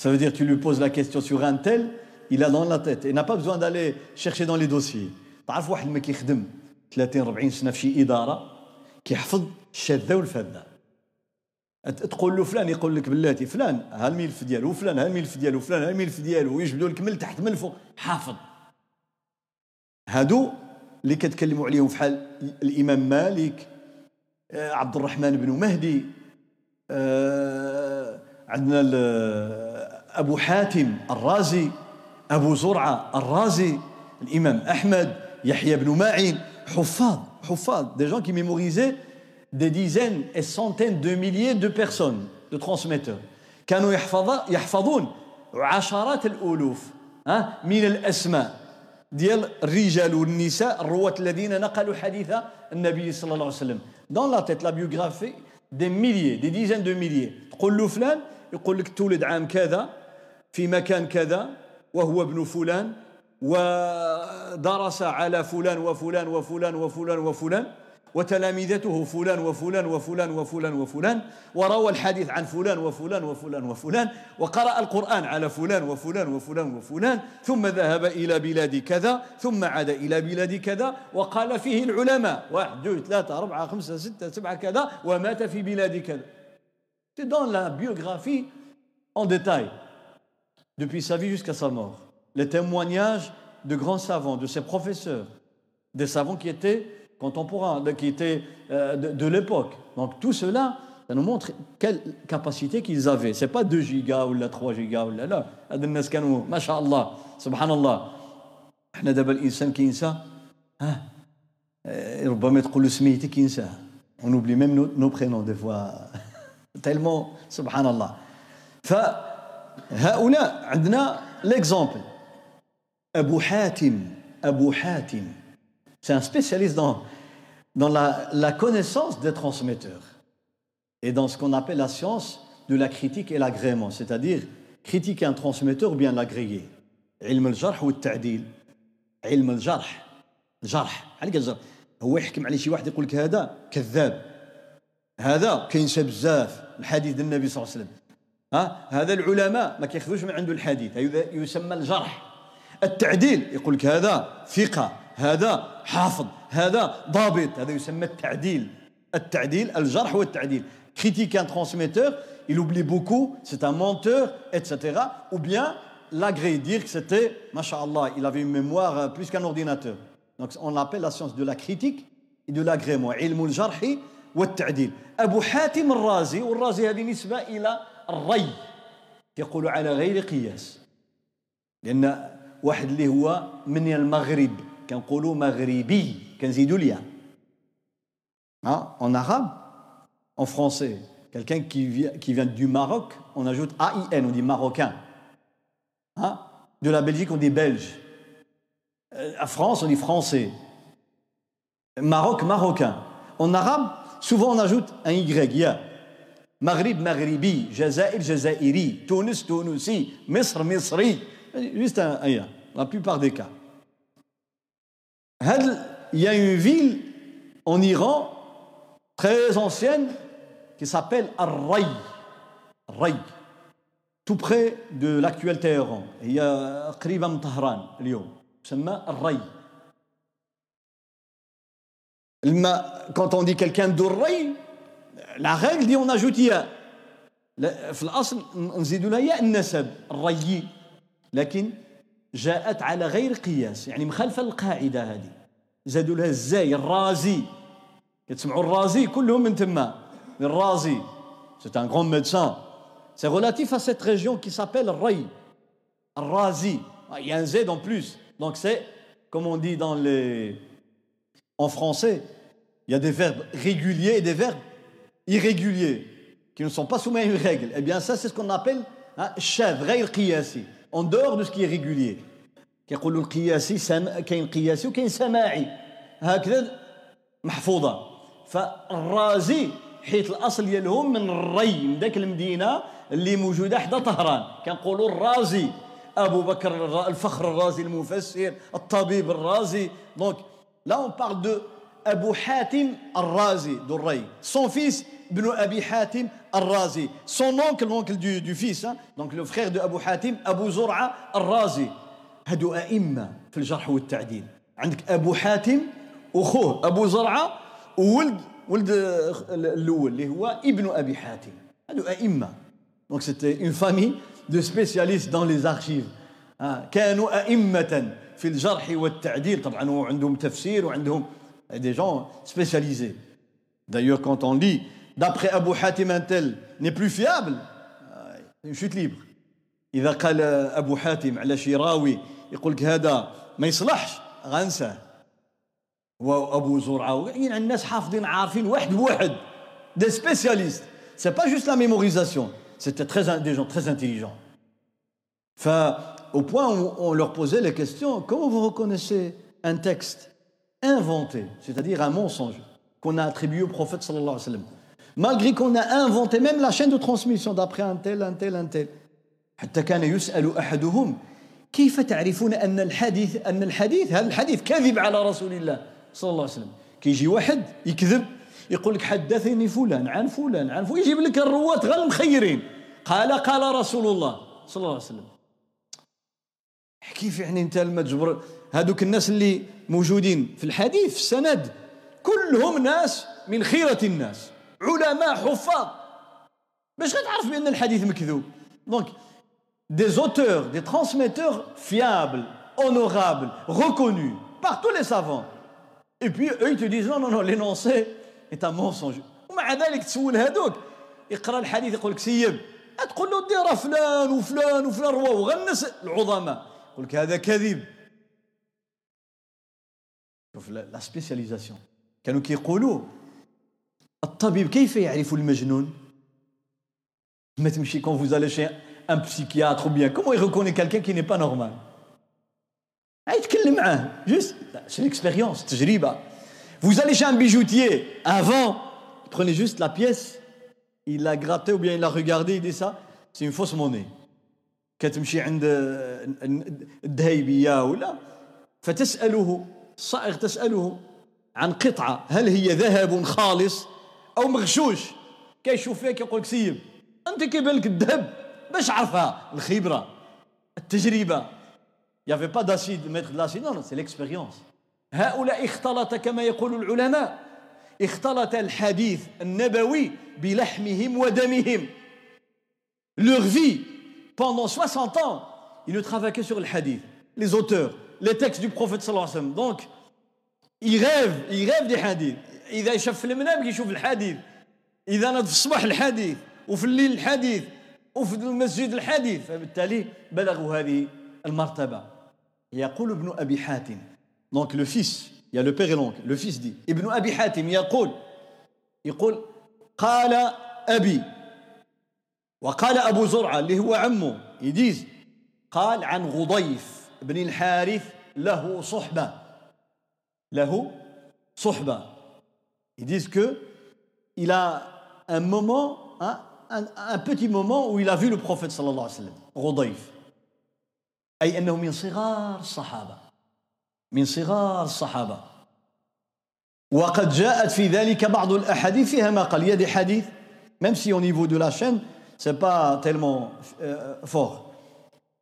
Ça veut dire tu lui poses la question sur un tel, il a dans la tête. Il n'a pas besoin d'aller chercher dans les dossiers. تعرف واحد ما كيخدم 30 40 سنه في شي اداره كيحفظ الشاذه والفاذه تقول له فلان يقول لك بلاتي فلان ها الملف ديالو وفلان ها الملف ديالو وفلان ها الملف ديالو ويجبدوا لك من تحت من الفوق حافظ هادو اللي كتكلموا عليهم في حال الإمام مالك آه، عبد الرحمن بن مهدي آه، عندنا أبو حاتم الرازي أبو زرعة الرازي الإمام أحمد يحيى بن معين حفاظ حفاظ des gens qui mémorisaient des dizaines et centaines de milliers de personnes de transmetteurs كانوا يحفظ يحفظون عشرات الألوف ها من الأسماء ديال الرجال والنساء الرواة الذين نقلوا حديث النبي صلى الله عليه وسلم. dans la tête la biographie des milliers des dizaines de milliers تقول له فلان يقول لك تولد عام كذا في مكان كذا وهو ابن فلان ودرس على فلان وفلان وفلان وفلان وفلان وتلامذته فلان وفلان وفلان وفلان وفلان وروى الحديث عن فلان وفلان وفلان وفلان وقرأ القرآن على فلان وفلان وفلان وفلان ثم ذهب إلى بلاد كذا ثم عاد إلى بلاد كذا وقال فيه العلماء واحد اثنين ثلاثة أربعة خمسة ستة سبعة كذا ومات في بلاد كذا C'est dans la biographie en détail, depuis sa vie jusqu'à sa mort. les témoignages de grands savants, de ses professeurs, des savants qui étaient contemporains, qui étaient euh, de, de l'époque. Donc tout cela, ça nous montre quelle capacité qu'ils avaient. C'est pas 2 gigas ou 3 gigas ou là. là. هذا الناس كانوا ما شاء الله سبحان الله احنا دابا الانسان كينسى ها ربما تقول له سميتي كينساه on oublie même nos, nos prénoms des fois tellement سبحان الله فهؤلاء عندنا l'exemple Abu Hatim, Abu Hatim, c'est un spécialiste dans, dans la, la connaissance des transmetteurs et dans ce qu'on appelle la science de la critique et l'agrément, c'est-à-dire critiquer un transmetteur ou bien l'agréger. علم الجرح والتعديل علم الجرح الجرح عليك الجرح هو يحكم عليه شي واحد يقول لك هذا كذاب هذا كينسى بزاف الحديث النبي صلى الله عليه وسلم ها هذا العلماء ما كياخذوش من عنده الحديث هذا يسمى الجرح التعديل يقول لك هذا ثقة هذا حافظ هذا ضابط هذا يسمى التعديل التعديل الجرح والتعديل critiquer un transmetteur il oublie beaucoup c'est un menteur etc ou bien l'agréer dire que c'était machallah il avait une mémoire plus qu'un ordinateur donc on l'appelle la science de la critique et de l'agrément علم الجرح والتعديل أبو حاتم الرازي والرازي هذه نسبة إلى الري يقول على غير قياس لأن واحد اللي هو من المغرب كنقولوا مغربي كنزيدوا الياء ها en arabe en français quelqu'un qui vient, qui vient du Maroc on ajoute AIN on dit marocain hein de la Belgique on dit belge à France on dit français Maroc marocain en arabe souvent on ajoute un Y ya Maghrib maghribi, Jazaïr jazaïri, Tunis tunisi, Misr misri. Juste un, un, la plupart des cas. Il y a une ville en Iran très ancienne qui s'appelle Ar-Ray. Ray, tout près de l'actuel Téhéran. Il y a Qribam Tahran, Lyon. s'appelle Ar-Ray. Quand on dit quelqu'un d'Ur-Ray, la règle dit on ajoute ياء. في الأصل نزيد لها ياء النسب الري لكن جاءت على غير قياس يعني مخالفة للقاعدة هذه زادوا لها الزاي الرازي كتسمعوا الرازي كلهم من تما الرازي c'est un grand médecin c'est relatif à cette région qui s'appelle Ray الرازي il y a un Z en plus donc c'est comme on dit dans les en français il y a des verbes réguliers et des verbes irréguliers qui ne sont pas soumis à une règle. Eh bien ça c'est ce qu'on appelle شاذ غير قياسي en dehors de ce qui est régulier. كيقولوا القياسي. كاين قياسي وكاين سماعي هكذا محفوظه فالرازي حيت الاصل ديالهم من الري من ذاك المدينة اللي موجوده حدا طهران كنقولوا الرازي ابو بكر الفخر الرازي المفسر الطبيب الرازي donc là on parle de أبو حاتم الرازي de الري. son fils ابن ابي حاتم الرازي. son oncle oncle de de fils donc le frère de ابو حاتم ابو زرعه الرازي. هادو ائمه في الجرح والتعديل عندك ابو حاتم وخوه ابو زرعه وولد ولد الأول اللي هو ابن ابي حاتم هادو ائمه donc c'était une famille de spécialistes dans les archives كانوا ائمه في الجرح والتعديل طبعا وعندهم تفسير وعندهم des gens spécialisés d'ailleurs quand on lit d'après Abu Hatim un tel n'est plus fiable une chute libre إذا قال أبو حاتم على شي راوي يقول لك هذا ما يصلحش غنساه وابو زرعه يعني الناس حافظين عارفين واحد بواحد دي سبيسياليست سي با جوست لا ميموريزاسيون c'était très des gens très intelligents au point où on leur posait les questions comment vous reconnaissez un texte inventé c'est-à-dire un mensonge qu'on a attribué au prophète sallallahu alayhi wa sallam. Malgré qu'on a inventé même la chaîne de transmission d'après un tel un tel un tel. حتى كان يسأل أحدهم كيف تعرفون أن الحديث أن الحديث هذا الحديث كذب على رسول الله صلى الله عليه وسلم كيجي واحد يكذب يقول لك حدثني فلان عن فلان عن فلان يجيب لك الرواة غير المخيرين قال قال رسول الله صلى الله عليه وسلم كيف يعني انت لما تجبر هذوك الناس اللي موجودين في الحديث في السند كلهم ناس من خيرة الناس علماء حفاظ. باش غتعرف بأن الحديث مكذوب. دونك des auteurs, des transmetteurs fiables, honorables, reconnus par tous les savants. Et puis eux, ils te disent non, non, non, l'énoncé est un mensonge. ومع ذلك تسول هذوك. يقرأ الحديث يقول لك سيب. تقول له دير فلان وفلان وفلان رواه وغنس العظماء. يقول لك هذا كذب. شوف لا سبيسياليزاسيون كانوا كيقولوا الطبيب كيف يعرف المجنون ما تمشي كون فوز الي un psychiatre ou bien comment il reconnaît quelqu'un qui n'est pas normal يتكلم معاه juste c'est l'expérience تجربة vous allez chez un bijoutier avant prenez juste la pièce il l'a gratté ou bien il l'a regardé il dit ça c'est une fausse monnaie كتمشي عند الذهيبية ولا فتسأله الصائغ تسأله عن قطعة هل هي ذهب خالص أو مغشوش؟ كيشوف فيها كيقول لك سيب. أنت كيبان لك الذهب باش عرفها الخبرة التجربة. Il n'y avait pas d'acide, non, non, c'est l'expérience. هؤلاء اختلط كما يقول العلماء. اختلط الحديث النبوي بلحمهم ودمهم. Leur vie, pendant 60 ans, ils ne travaillaient que sur le hadith, les auteurs, les textes du prophète sallallahu alayhi wa sallam. Donc, ils rêvent, ils rêvent des hadiths. إذا شاف في المنام يشوف الحديث. إذا نض في الصباح الحديث وفي الليل الحديث وفي المسجد الحديث فبالتالي بلغوا هذه المرتبة يقول ابن أبي حاتم donc le fils il y a le père et l'oncle. ابن أبي حاتم يقول يقول قال أبي وقال أبو زرعة اللي هو عمه يديز قال عن غضيف بن الحارث له صحبة. له صحبة. يقول que إلى a un moment hein, un, un petit moment où il a vu le prophète صلى الله عليه وسلم غضيف أي أنه من صغار الصحابة من صغار الصحابة وقد جاءت في ذلك بعض الأحاديث فيها ما قال يدي حديث même si au niveau de la chaîne c'est pas tellement euh, fort.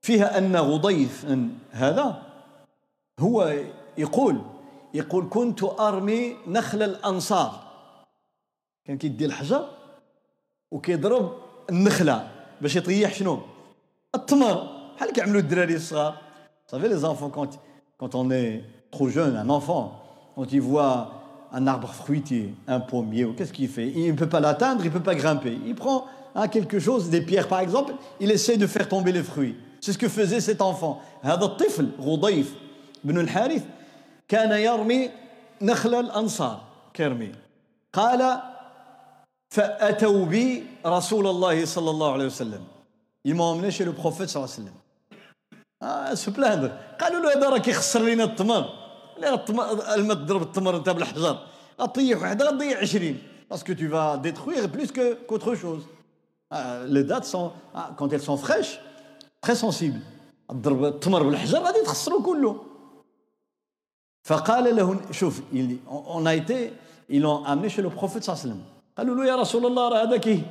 فيها أن غضيف هذا هو يقول يقول كنت أرمي نخل الأنصار كان كيدي الحجر وكيضرب النخلة باش يطيح شنو التمر بحال كيعملوا الدراري الصغار savez les enfants quand quand on est trop jeune un enfant quand il voit un arbre fruitier un pommier ou qu'est-ce qu'il fait il ne peut pas l'atteindre il ne peut pas grimper il prend hein, quelque chose des pierres par exemple il essaie de faire tomber les fruits C'est ce que faisait cet enfant. هذا الطفل غضيف بن الحارث كان يرمي نخل الأنصار. كيرمي قال فأتوا بي رسول الله صلى الله عليه وسلم. Ils m'ont emmené chez le prophète صلى الله عليه وسلم. آه se plaindre قالوا له هذا راه كيخسر لنا التمر. الماء تضرب التمر أنت بالحجر غطيح وحده غتضيع 20 parce que tu vas détruire plus que qu'autre chose. آه les dates sont آه quand elles sont fraîches. Très sensibles تضرب التمر بالحجر غادي تخسروا كله. فقال له شوف a été ils l'ont amené le prophète صلى الله عليه وسلم. قالوا له يا رسول الله راه هذا كي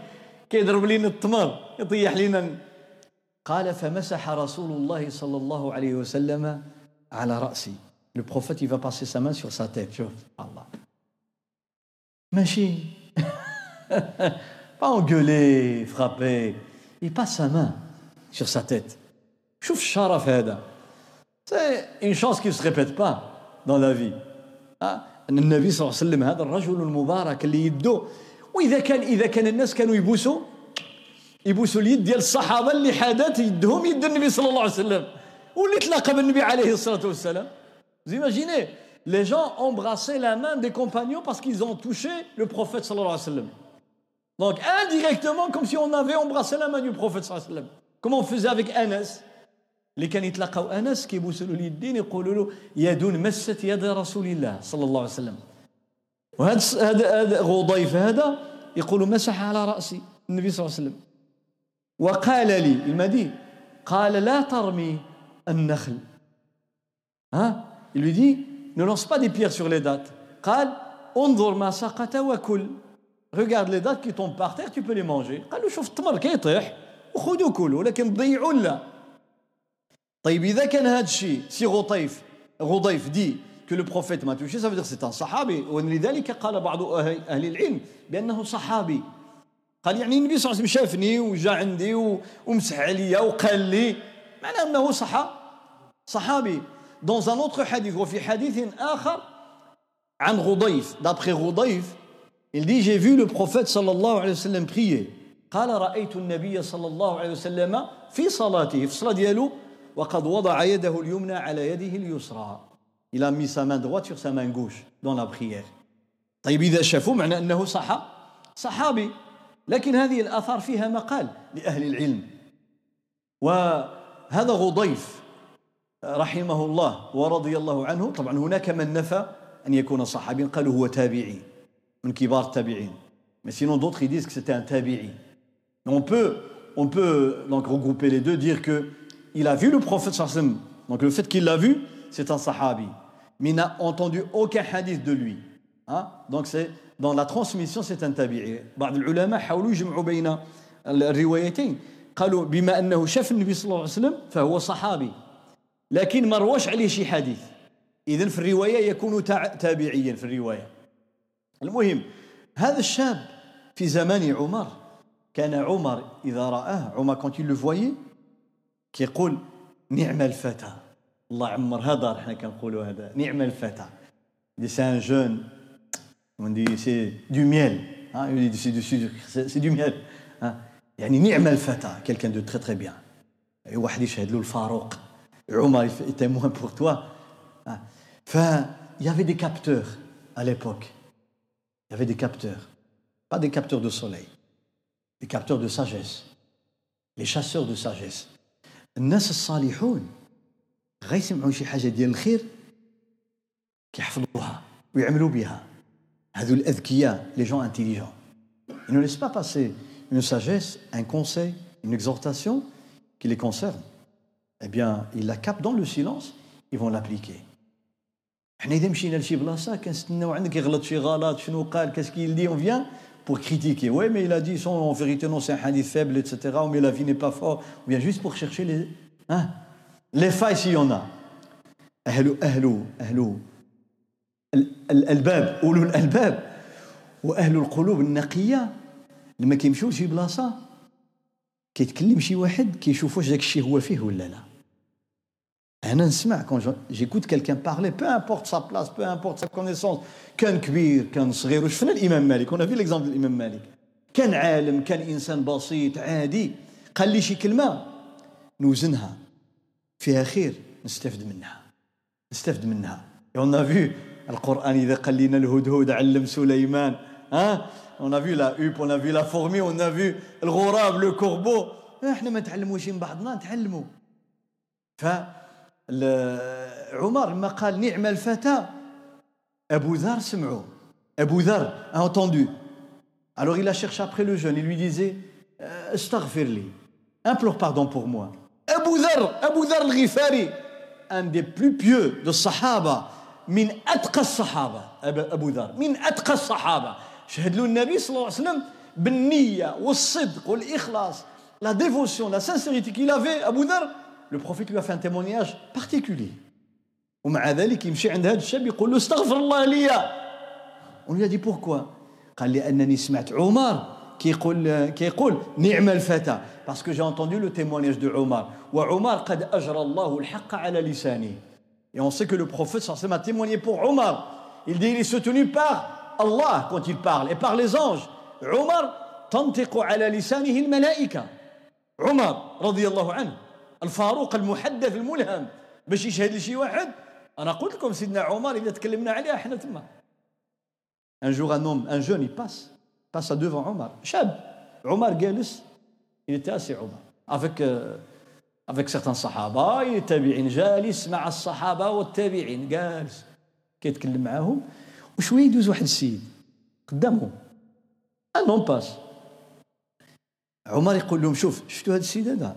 كيضرب لنا التمر يطيح لنا قال فمسح رسول الله صلى الله عليه وسلم على رأسي. Prophète, il va passer sa main sur sa tête. شوف الله ماشي engueuler, frapper. Il passe sa main. sur sa tête. شوف الشرف هذا. C'est une chance qui ne se répète pas dans la vie. أن النبي صلى الله عليه وسلم هذا الرجل المبارك اللي يده وإذا كان إذا كان الناس كانوا يبوسوا يبوسوا اليد ديال الصحابه اللي حدات يدهم يد النبي صلى الله عليه وسلم واللي تلاقى بالنبي عليه الصلاه والسلام Vous imaginez Les gens embrassaient la main des compagnons parce qu'ils ont touché le prophète sallallahu alayhi wa sallam. Donc indirectement, comme si on avait embrassé la main du prophète sallallahu alayhi wa sallam. On faisait avec Anas. اللي كان يتلاقاو انس كيبوسوا له اليدين يقولوا له يد مست يد رسول الله صلى الله عليه وسلم وهذا هذا غضيف هذا يقول مسح على راسي النبي صلى الله عليه وسلم وقال لي المدي قال لا ترمي النخل ها il lui dit ne lance pas des pierres sur les dates. قال انظر ما سقط وكل regarde les dates qui tombent par terre tu peux les manger. قال له شوف التمر كيطيح وخذوا كلوا لكن تضيعوا لا. طيب إذا كان هذا الشيء سي غطيف غضيف دي que le prophète m'a touché ça veut dire c'est un sahabi. ولذلك قال بعض أهل العلم بأنه صحابي. قال يعني النبي صلى الله عليه وسلم شافني وجا عندي ومسح عليا وقال لي معناه أنه صحى صحابي. Dans un autre hadith وفي حديث آخر عن غضيف. D'après غضيف il dit j'ai vu le prophète صلى الله عليه وسلم prier. قال رأيت النبي صلى الله عليه وسلم في صلاته في الصلاة ديالو وقد وضع يده اليمنى على يده اليسرى. Il a mis sa main droite sur sa main gauche dans la prière. طيب إذا شافوا معنى أنه صحى صحابي. لكن هذه الآثار فيها مقال لأهل العلم. وهذا غضيف رحمه الله ورضي الله عنه. طبعا هناك من نفى أن يكون صحابيا قالوا هو تابعي من كبار التابعين. Mais sinon d'autres ils disent que c'était un tabi'i. on peut on peut donc regrouper les deux dire que il a vu le prophète sallam donc le fait qu'il l'a vu c'est un sahabi mais il n'a entendu aucun hadith de lui hein? donc c'est dans la transmission c'est un tabi'i بعض العلماء حاولوا يجمعوا بين الروايتين قالوا بما انه شاف النبي صلى الله عليه وسلم فهو صحابي لكن ما رواش عليه شي حديث اذا في الروايه يكون تابعيا في الروايه المهم هذا الشاب في زمان عمر كان عمر اذا راه عمر كونت لو فويي كيقول نعم الفتى الله عمر هذا إحنا كنقولوا هذا نعم الفتى سي ان جون on dit c'est du miel hein, c'est du miel hein. يعني نعم الفتى quelqu'un de très très bien واحد يشهد له الفاروق عمر témoin pour toi ف il y avait des capteurs à l'époque il y avait des capteurs pas des capteurs de soleil des capteurs de sagesse les chasseurs de sagesse الناس الصالحون غيسمعوا شي حاجه ديال الخير كيحفظوها ويعملوا بها هذو الاذكياء les gens intelligents ils ne laissent pas passer une sagesse, un conseil, une exhortation qui les concerne, eh bien, ils la captent dans le silence, ils vont l'appliquer. حنا اذا مشينا لشي بلاصه كنستناو عندك يغلط شي غلط شنو قال qu'est-ce qu'il dit on vient pour critiquer ouais mais il a dit son en vérité non c'est un hadith faible etc mais la vie n'est pas fort on vient juste pour chercher les hein les failles s'il y en a أهل أهل أهل الألباب أولو الألباب وأهل القلوب النقية لما كيمشيو لشي بلاصه كيتكلم شي واحد كيشوف واش داك الشيء هو فيه ولا لا أنا نسمع كون جيكوت كالكان بارلي بو امبورت سا بلاس بو امبورت سا كونيسونس كان كبير كان صغير وشفنا الامام مالك هنا في ليكزامبل الامام مالك كان عالم كان انسان بسيط عادي قال لي شي كلمه نوزنها فيها خير نستفد منها نستفد منها on voit القران اذا قال لنا الهدهد علم سليمان ها on a vu la huppe, on a vu la fourmi, on a vu le غراب, le corbeau. إحنا ما نتعلموش من بعضنا نتعلموا. ف عمر لما قال نعم الفتى. أبو ذر سمعوا أبو ذر a entendu. Alors il a cherché après le jeune il lui disait euh, استغفر لي. Implore pardon pour moi. ابو ذر ابو ذر الغفاري un des plus pieux de الصحابه من اتقى الصحابه ابو ذر من اتقى الصحابه شهد له النبي صلى الله عليه وسلم بالنيه والصدق والاخلاص la dévotion la sincérité qu'il avait ابو ذر le prophète lui a fait un témoignage particulier. ومع ذلك يمشي عند هذا الشاب يقول له استغفر الله لي. On lui a dit pourquoi؟ قال لأنني سمعت عمر كيقول كيقول نعم الفتى parce que j'ai entendu le témoignage de Omar وعمر قد أجرى الله الحق على لسانه et on sait que le prophète sallallahu a témoigné pour Omar il dit il est soutenu par Allah quand il parle et par les anges عمر تنطق على لسانه الملائكة عمر رضي الله عنه الفاروق المحدث الملهم. باش يشهد لشي واحد؟ أنا قلت لكم سيدنا عمر إذا تكلمنا عليه إحنا تما. Jour un homme un jeune il passe passe devant Omar. شاب عمر جالس assis عمر euh, avec certains صحابة التابعين جالس مع الصحابة والتابعين جالس كيتكلم معاهم وشويه يدوز واحد السيد قدامهم ان باس عمر يقول لهم شوف شفتوا هذا السيد هذا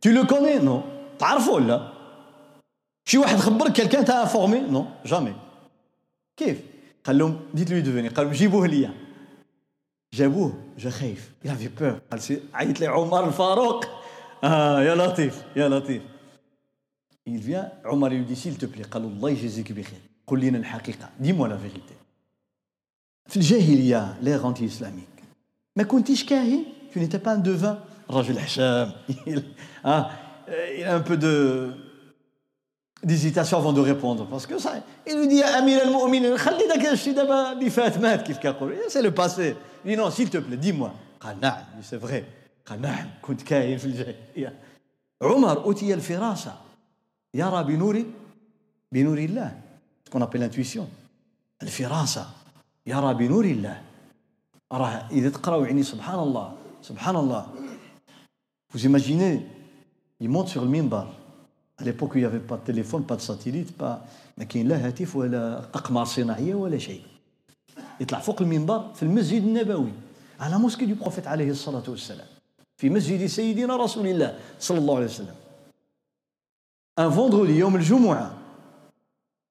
tu le connais non? تعرفه ولا شي واحد خبرك quelqu'un t'a informé non? Jamais. كيف؟ قال لهم ديت لي دوفيني قالوا جيبوه ليا. جابوه جا خايف. Il avait peur. قال سي عيط لي عمر الفاروق. آه يا لطيف يا لطيف. Il vient عمر lui dit s'il te plaît. قال الله يجزيك بخير. قل لنا الحقيقة. Dis-moi la vérité. في الجاهلية ليغ انتي اسلاميك ما كنتيش كاهن؟ Tu n'étais pas un devin. رجل حشام il a un peu de d'hésitation avant de répondre. Parce que ça, il lui dit, Amir al-Mu'min, c'est le passé. Il dit, non, s'il te plaît, dis-moi. C'est vrai. كنت كاين في الجاهلية عمر أوتي الفراسة يرى بنور بنور الله ce qu'on appelle l'intuition الفراسة يرى بنور الله راه إذا تقراو يعني سبحان الله سبحان الله vous imaginez il monte sur le minbar À l'époque, il n'y avait pas de téléphone, pas de satellite, pas ما كاين لا هاتف ولا أقمار صناعية ولا شيء. يطلع فوق المنبر في المسجد النبوي à la mosquée du prophète عليه الصلاة والسلام في مسجد سيدنا رسول الله صلى الله عليه وسلم. Un vendredi يوم الجمعة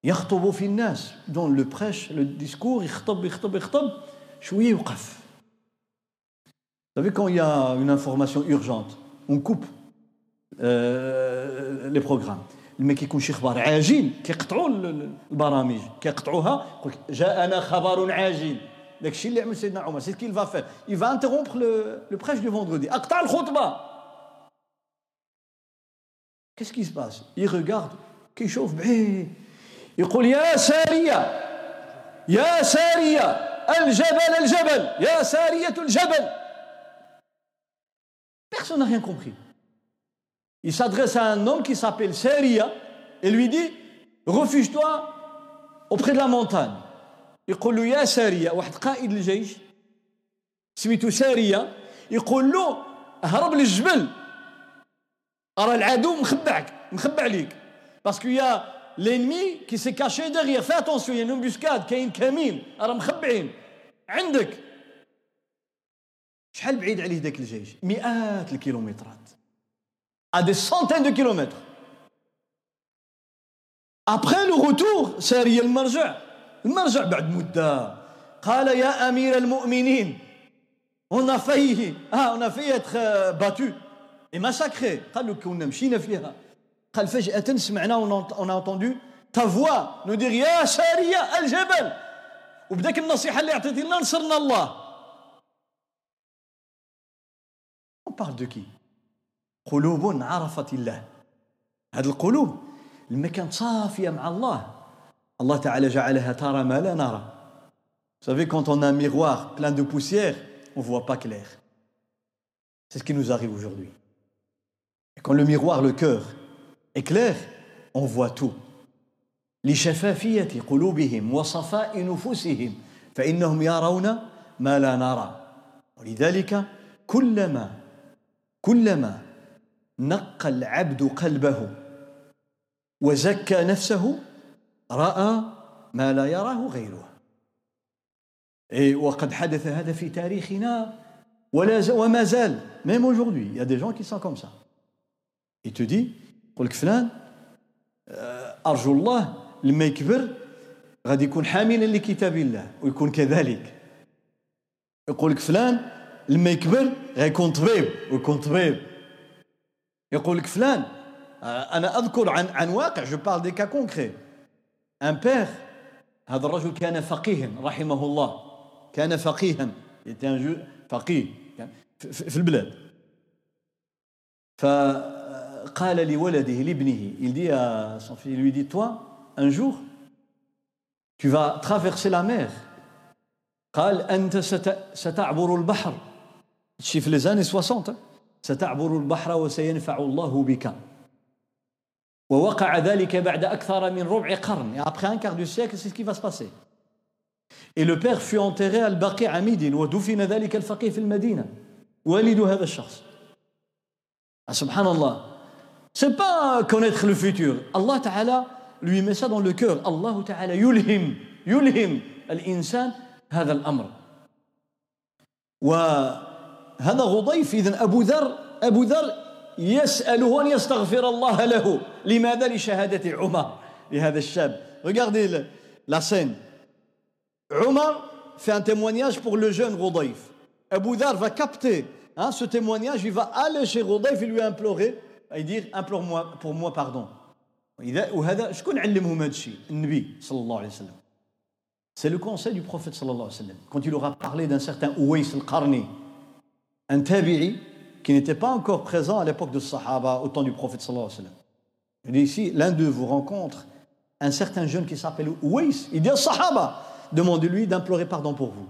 يخطب في الناس donc le prêche le discours يخطب يخطب يخطب شوية يوقف. Vous savez quand il y a une information urgente, on coupe les programmes لما كيكون شي خبر عاجل كيقطعوا البرامج كيقطعوها يقول جاءنا خبر عاجل داك الشيء اللي عمل سيدنا عمر c'est ce qu'il va faire il va interrompre le, le prêche اقطع الخطبه qu'est-ce qui il regarde كيشوف بعيد يقول يا ساريه يا ساريه الجبل الجبل يا ساريه الجبل personne n'a rien compris. Il s'adresse à un homme qui s'appelle Seria et lui dit Refuge-toi auprès de la montagne. يقول له يا سارية واحد قائد الجيش سميتو سارية يقول له هرب للجبل. راه العدو مخبعك مخبع عليك باسكو يا لينمي كي سي كاشي دغيغ في اتونسيون يا نومبوسكاد كاين كمين. راه مخبعين عندك. شحال بعيد عليه ذاك الجيش؟ مئات الكيلومترات. À des centaines de kilomètres. Après le retour, ساري المرجع المرجع بعد مدة قال يا أمير المؤمنين on a failli ah on a failli être euh, battu قال له كنا مشينا فيها قال فجأة سمعنا on entendu ta voix nous dire يا سارية الجبل وبداك النصيحة اللي عطيتي لنا نصرنا الله parle de qui قلوب عرفت الله هذه القلوب لما كانت صافية مع الله الله تعالى جعلها ترى ما لا نرى Vous savez, quand on a un miroir plein de poussière, on ne voit pas clair. C'est ce qui nous arrive aujourd'hui. Et quand le miroir, le cœur, est clair, on voit tout. لشفافية قلوبهم وصفاء نفوسهم فإنهم يرون ما لا نرى ولذلك كلما كلما نقى العبد قلبه وزكى نفسه رأى ما لا يراه غيره. وقد حدث هذا في تاريخنا ولا وما زال même aujourd'hui il y a des gens qui sont comme ça. Il te dit يقول لك فلان أرجو الله لما يكبر غادي يكون حاملا لكتاب الله ويكون كذلك. يقول لك فلان لما يكبر غيكون طبيب ويكون طبيب. يقول لك فلان أنا أذكر عن عن واقع je parle des cas concrets un père هذا الرجل كان فقيها رحمه الله. كان فقيها. فقيه. في البلاد. فقال لولده لابنه il dit à son fils il lui dit toi un jour tu vas traverser la mer. قال أنت ستعبر البحر. شي في années 60 ستعبر البحر وسينفع الله بك ووقع ذلك بعد أكثر من ربع قرن après un quart du siècle c'est ce qui va se passer et le père fut enterré à à Médine ودفن ذلك الفقيه في المدينة والد هذا الشخص سبحان الله c'est pas connaître le futur Allah Ta'ala lui met ça dans le cœur Allah Ta'ala يلهم يلهم الإنسان هذا الأمر و هذا غضيف إذن أبو ذر أبو ذر يسأله أن يستغفر الله له لماذا لشهادة عمر لهذا الشاب Regardez la scène. Omar fait un témoignage pour le jeune Rodolphe. Abu Dhar va capter hein, ce témoignage, il va aller chez Rodolphe et lui implorer, et dire implore-moi pour moi pardon. وهذا شكون علمهم هذا الشيء؟ النبي صلى الله عليه وسلم. C'est le conseil du prophète صلى الله عليه وسلم. Quand il aura parlé d'un certain Ouais al-Qarni, un tabi'i qui n'était pas encore présent à l'époque de Sahaba, au temps du prophète sallallahu alayhi wa sallam. Il dit ici, l'un d'eux vous rencontre un certain jeune qui s'appelle Ouais. Il dit Sahaba, demandez-lui d'implorer pardon pour vous.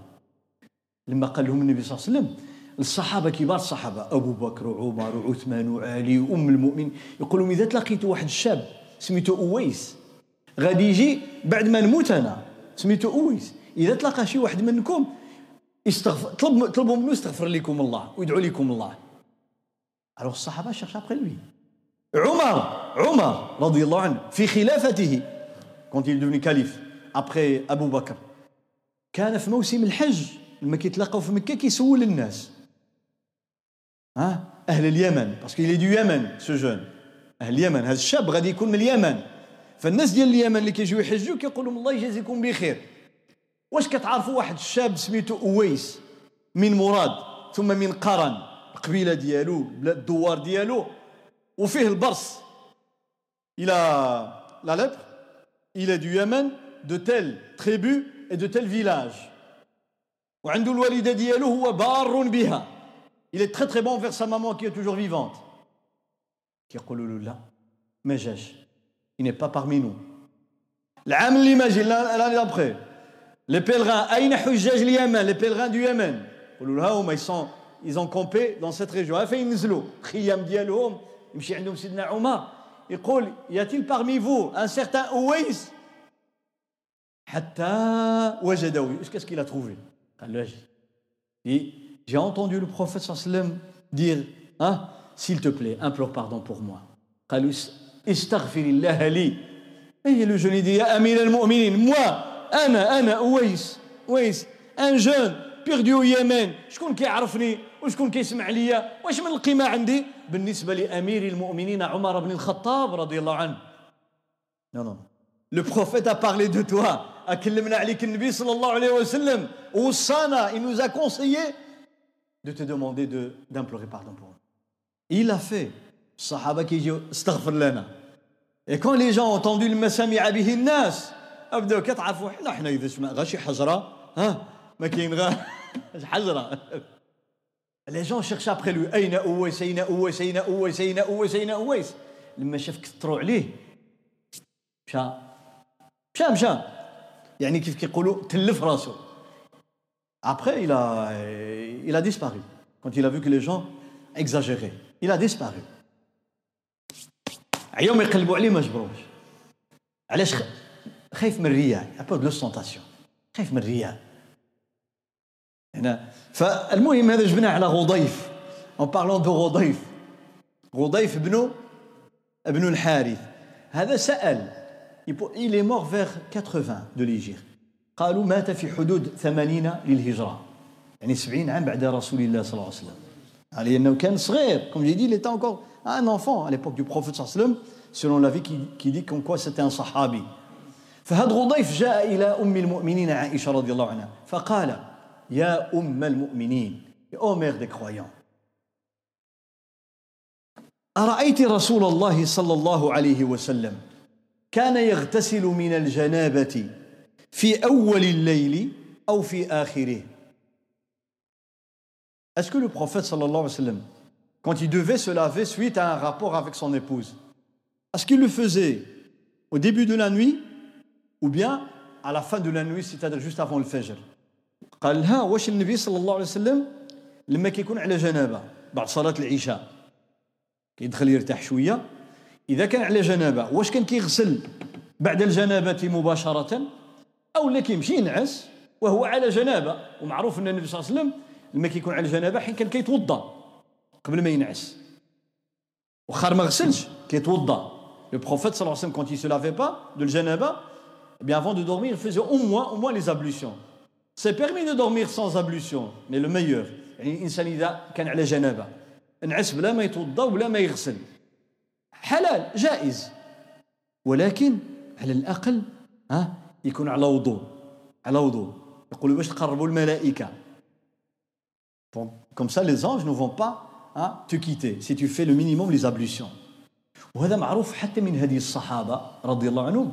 لما قال لهم النبي صلى الله عليه وسلم الصحابه كبار الصحابه ابو بكر وعمر وعثمان وعلي وام المؤمنين يقول لهم اذا تلاقيت واحد الشاب سميتو اويس غادي يجي بعد ما نموت انا سميتو اويس اذا تلاقى شي واحد منكم استغفر طلب طلبوا منه يستغفر لكم الله ويدعو لكم الله. alors الصحابة cherchent après lui عمر عمر رضي الله عنه في خلافته est devenu calife après ابو بكر كان في موسم الحج لما كيتلاقاو في مكة كيسول الناس. ها؟ أهل اليمن parce qu'il est du Yémen ce jeune. أهل اليمن هذا الشاب غادي يكون من اليمن. فالناس ديال اليمن اللي كيجيو يحجوا كيقول لهم الله يجازيكم بخير. واش كتعرفوا واحد الشاب سميتو اويس من مراد ثم من قرن القبيله ديالو الدوار ديالو وفيه البرص. إلى لا لبر il est du Yémen de telle tribu et de tel village وعنده الوالدة ديالو هو بار بها. Il est très très bon vers sa maman qui est toujours vivante. كيقولوا له لا ما جاش. Il n'est pas parmi nous. العام اللي ما جي l'année d'après les pèlerins أين حجاج اليمن les pèlerins du Yémen يقولوا له ها هما ils sont ils ont campé dans cette région فين ينزلوا خيام ديالهم يمشي عندهم سيدنا عمر يقول y a-t-il parmi vous un certain Ouais حتى وجدوا qu'est-ce qu'il a trouvé قال له أجي j'ai entendu le prophète sallam dire hein s'il te plaît implore pardon pour moi قالوا استغفر الله لي اي le jeune dit يا امير المؤمنين moi أنا أنا أويس أويس ان جون au Yémen شكون كيعرفني؟ وشكون كيسمع ليا؟ واش من القيمة عندي؟ بالنسبة لأمير المؤمنين عمر بن الخطاب رضي الله عنه. Non non. Le prophète a parlé de toi. أكلمنا عليك النبي صلى الله عليه وسلم وصانا il nous a conseillé de te demander de d'implorer pardon pour nous. Il الصحابة كيجيو استغفر لنا et quand les gens ont entendu المسامع به الناس ابداو كتعرفوا حنا حنا إذا سمع غير شي حجرة؟ ها؟ ما كاين غير حجرة. les gens cherchent après lui أين أويس؟ أين أويس؟ أين أويس؟ أين أويس؟ أين أويس؟ لما شاف كثروا عليه. مشى. مشى مشى. يعني كيف كيقولوا تلف راسو. Après, il a, il a disparu. Quand il a vu que les gens exagéraient, il a disparu. يوم يقلبوا عليه ما جبروش. علاش خايف من الرياء a peur de l'ostentation خايف من الرياء هنا فالمهم هذا جبناه على غضيف en parlant de غضيف غضيف بن ابن الحارث هذا سأل il est mort vers 80 de l'Hégire قالوا مات في حدود 80 للهجرة يعني 70 عام بعد رسول الله صلى الله عليه وسلم على أنه كان صغير comme j'ai dit il était encore un enfant à l'époque du prophète صلى الله عليه وسلم selon la vie qui, qui dit comme quoi c'était un صحابي فهذا غضيف جاء إلى أم المؤمنين عائشة رضي الله عنها فقال يا أم المؤمنين يا أمير دي كرويون. أرأيت رسول الله صلى الله عليه وسلم كان يغتسل من الجنابة في أول الليل أو في آخره؟ Est-ce que le prophète sallallahu alayhi wa sallam, quand il devait se laver suite à un rapport avec son épouse, est-ce qu'il le faisait au début de la nuit ou bien à la fin de la nuit, c'est-à-dire juste avant le fajr. قال لها واش النبي صلى الله عليه وسلم لما كيكون على جنابه بعد صلاه العشاء كيدخل يرتاح شوية اذا كان على جنابه واش كان كيغسل بعد الجنابه مباشره أو لا كيمشي ينعس وهو على جنابه ومعروف ان النبي صلى الله عليه وسلم لما كيكون على جنابه حين كان كيتوضا قبل ما ينعس وخار ما غسلش كيتوضا prophète sallallahu alayhi wa sallam quand il se lavait pas de janaba eh bien avant de dormir il faisait au moins au moins les ablutions c'est permis de dormir sans ablution mais le meilleur يعني الانسان اذا كان على جنابه انعس بلا ما يتوضا وبلا ما يغسل حلال جائز ولكن على الاقل ها يكون على وضوء على وضوء يقولوا باش تقربوا الملائكه comme ça les anges ne vont pas hein, te quitter si tu fais le minimum les ablutions وهذا معروف حتى من هدي الصحابه رضي الله عنهم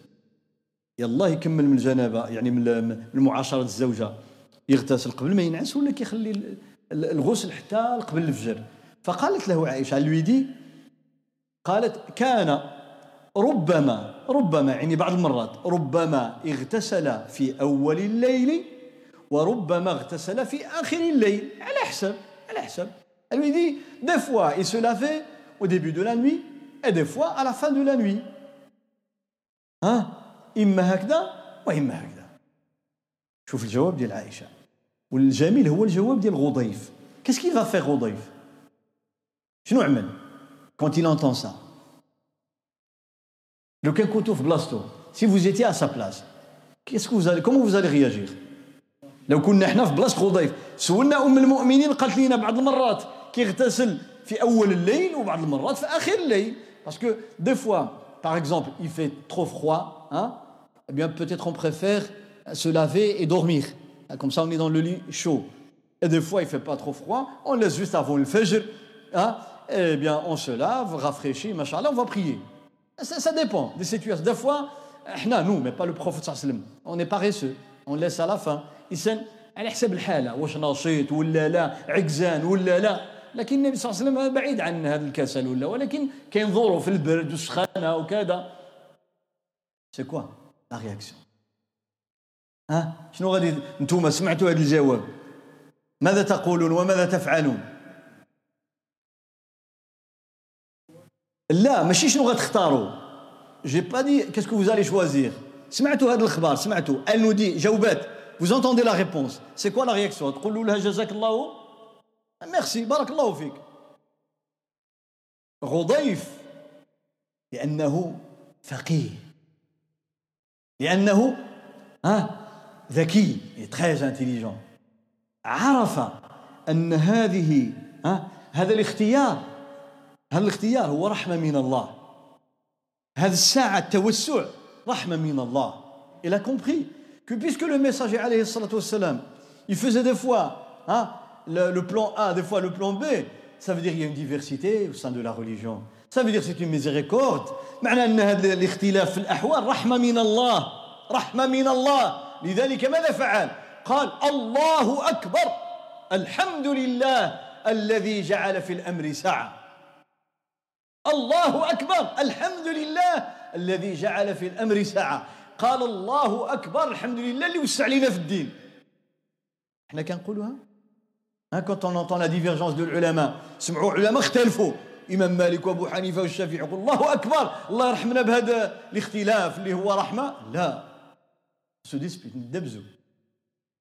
يلا يكمل من الجنابة يعني من المعاشرة الزوجة. يغتسل قبل ما ينعس ولا كيخلي الغسل حتى قبل الفجر؟ فقالت له عائشة لويدي قالت كان ربما ربما يعني بعض المرات ربما اغتسل في أول الليل وربما اغتسل في آخر الليل. على حسب على حسب dit, des fois, il se lavait au début de la nuit et des fois à la fin de la nuit. Hein? إما هكذا وإما هكذا. شوف الجواب ديال عائشة. والجميل هو الجواب ديال غضيف. Qu'il va faire غضيف؟ شنو عمل؟ quand il entend ça. Le Kenkoto Blasto, si vous étiez à sa place, qu'est-ce que vous allez, comment vous allez réagir لو كنا إحنا في بلاصة خضيف سولنا أم المؤمنين قالت لنا بعض المرات كيغتسل في أول الليل وبعض المرات في آخر الليل باسكو دي فوا par exemple il fait trop froid hein eh bien peut-être on préfère se laver et dormir comme ça on est dans le lit chaud et des fois il fait pas trop froid on laisse juste avant le fajr hein eh bien, on se lave, rafraîchit, machallah, on va prier. Ça, ça dépend des situations. Des fois, nous, mais pas le prophète sallam, on est paresseux, on laisse à la fin. الانسان على حسب الحاله واش نشيط ولا لا عكزان ولا لا لكن النبي صلى الله عليه وسلم بعيد عن هذا الكسل ولا ولكن كاين ظروف البرد والسخانه وكذا c'est quoi la réaction ها شنو غادي أنتم سمعتوا هذا الجواب ماذا تقولون وماذا تفعلون لا ماشي شنو غتختاروا j'ai pas dit qu'est-ce que vous allez choisir سمعتوا هذا الخبر سمعتوا ال نو دي جاوبات vous entendez la réponse. C'est quoi la réaction? تقولوا لها جزاك الله ميرسي بارك الله فيك غضيف لأنه فقيه لأنه ها ذكي très intelligent عرف أن هذه ها هذا الاختيار هذا الاختيار هو رحمة من الله هذه الساعة التوسع رحمة من الله Il a compris que puisque le messager alayhi salatu wassalam, il faisait des fois hein, le, le plan A, des fois le plan B, ça veut dire qu'il y a une diversité au sein de la religion. Ça veut dire que. معنى أن هذا الاختلاف في الأحوال رحمة من الله رحمة من الله لذلك ماذا فعل قال الله أكبر الحمد لله الذي جعل في الأمر سعة الله أكبر الحمد لله الذي جعل في الأمر سعة قال الله أكبر الحمد لله اللي وسع علينا في الدين إحنا كنقولوها ها كنت on entend la divergence de العلماء سمعوا علماء اختلفوا إمام مالك وأبو حنيفة والشافعي يقول الله أكبر الله يرحمنا بهذا الاختلاف اللي هو رحمة. لا. سو ديسبيت ندبزوا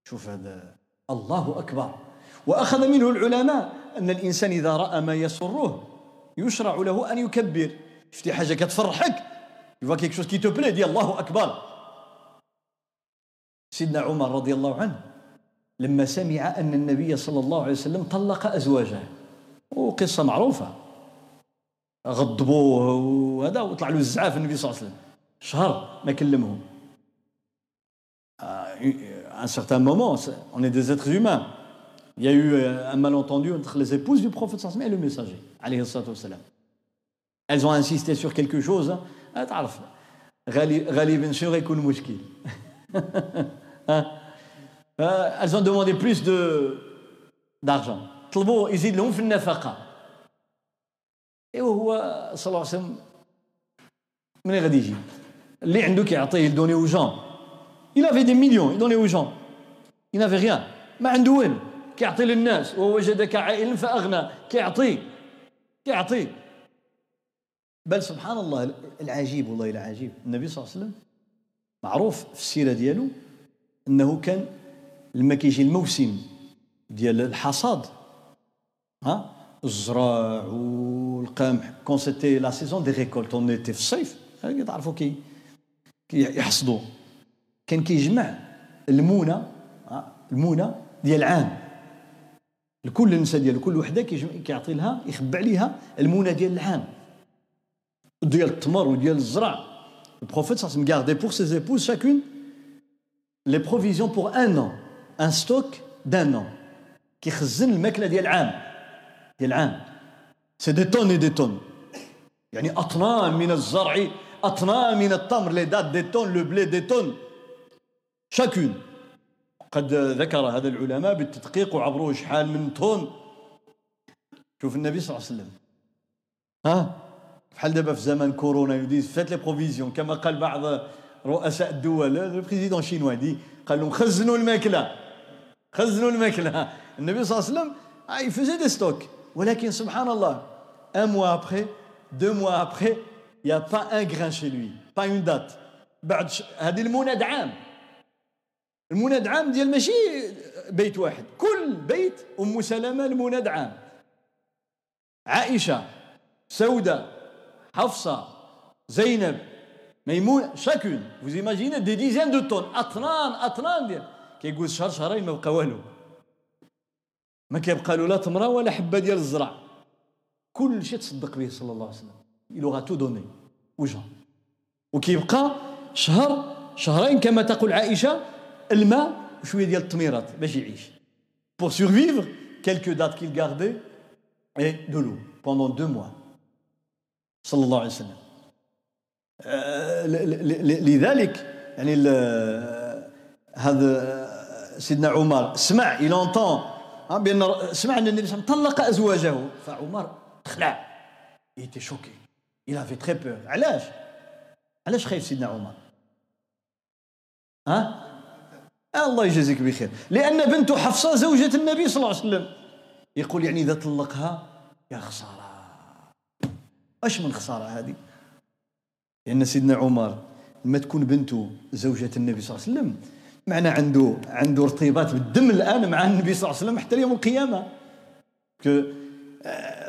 شوف هذا. الله أكبر. وأخذ منه العلماء أن الإنسان إذا رأى ما يسره يشرع له أن يكبر. شفتي حاجة كتفرحك؟ tu vois quelque chose qui te plaît, dis الله أكبر. سيدنا عمر رضي الله عنه لما سمع أن النبي صلى الله عليه وسلم طلق أزواجه. وقصة معروفة. غضبوه وهذا وطلع له الزعاف النبي صلى الله عليه وسلم شهر ما كلمهم à un certain moment, on est des êtres humains. Il y a eu un malentendu entre les épouses du prophète et le messager. Elles ont insisté sur quelque chose. تعرف غالبا شنو غيكون المشكل elles ont demandé plus de d'argent في النفقه وهو صلى الله عليه وسلم من غادي يجي. اللي عنده كيعطيه aux gens il avait des millions il donnait aux gens. Il n'avait rien. ما عنده والو. كيعطي للناس. ووجدك عائلا فأغنى. كيعطي. كيعطي. بل سبحان الله العجيب والله العجيب النبي صلى الله عليه وسلم معروف في السيرة ديالو إنه كان لما كيجي الموسم ديال الحصاد ها؟ الزراع والقمح quand c'était la saison des récoltes en في الصيف تعرفوا كي كيحصدوا كان كيجمع المونة المونة ديال العام لكل نساء ديال كل وحدة كيعطي لها يخبى عليها المونة ديال العام. ديال التمر وديال الزرع. البروفيت وسلم gardait pour ses épouses chacune les provisions pour un an un stock d'un an. كيخزن الماكلة ديال العام العام c'est des tonnes des tonnes يعني أطنان من الزرع أطنان من التمر les dattes des tonnes le blé des tonnes شاكون قد ذكر هذا العلماء بالتدقيق وعبروه شحال من tonne شوف النبي صلى الله عليه وسلم. ها؟ بحال دابا في زمن كورونا il dit faites les provisions كما قال بعض رؤساء الدول le président chinois dit قال لهم خزنوا الماكلة. خزنوا الماكلة. النبي صلى الله عليه وسلم يفزي دي ستوك ولكن سبحان الله un mois après deux mois après il n'y a pas un grain chez lui pas une date. بعد هذه المناد عام. المناد عام ديال ماشي بيت واحد كل بيت أم سلمة المناد عام. عائشة سودة حفصة زينب ميمون شاكون. Vous imaginez des dizaines de tonnes. اطنان اطنان ديال. كيقول شهر شهرين ما بقى والو. ما كيبقى له لا تمرة ولا حبة ديال الزرع. كل شيء تصدق به صلى الله عليه وسلم. Il aura tout donné وجه وكيبقى شهر شهرين كما تقول عائشة الماء وشوية ديال التميرات باش يعيش. Pour survivre quelques dates qu'il gardait et de l'eau pendant deux mois. صلى الله عليه وسلم. لذلك يعني هذا سيدنا عمر سمع il entend بأن سمع أن النبي صلى الله عليه وسلم طلق أزواجه. فعمر خلع était choqué. Il avait très peur. علاش علاش خايف سيدنا عمر. ها؟ الله يجازيك بخير. لأن بنت حفصة زوجة النبي صلى الله عليه وسلم. يقول يعني إذا طلقها يا خسارة. أش من خسارة هذه؟ لأن سيدنا عمر لما تكون بنته زوجة النبي صلى الله عليه وسلم معنى عنده عنده ارتباط بالدم الان مع النبي صلى الله عليه وسلم حتى يوم القيامه que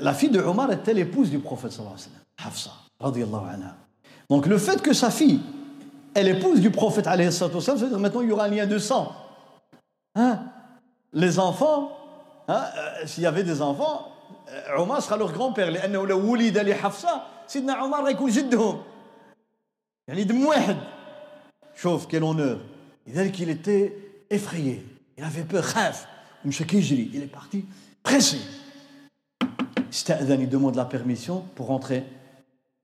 la fille de Omar était l'épouse du prophète sallallahu alayhi wa sallam Hafsa radiallahu anha donc le fait que sa fille est l'épouse du prophète alayhi wa sallam ça veut dire maintenant il y aura un lien de sang hein les enfants hein s'il y avait des enfants Omar sera leur grand-père لانه لو ولد لحفصه سيدنا عمر غيكون جدهم يعني دم واحد شوف quel honneur لذلك il était effrayé il avait peur خاف مشى كيجري il est parti pressé استأذن il demande la permission pour rentrer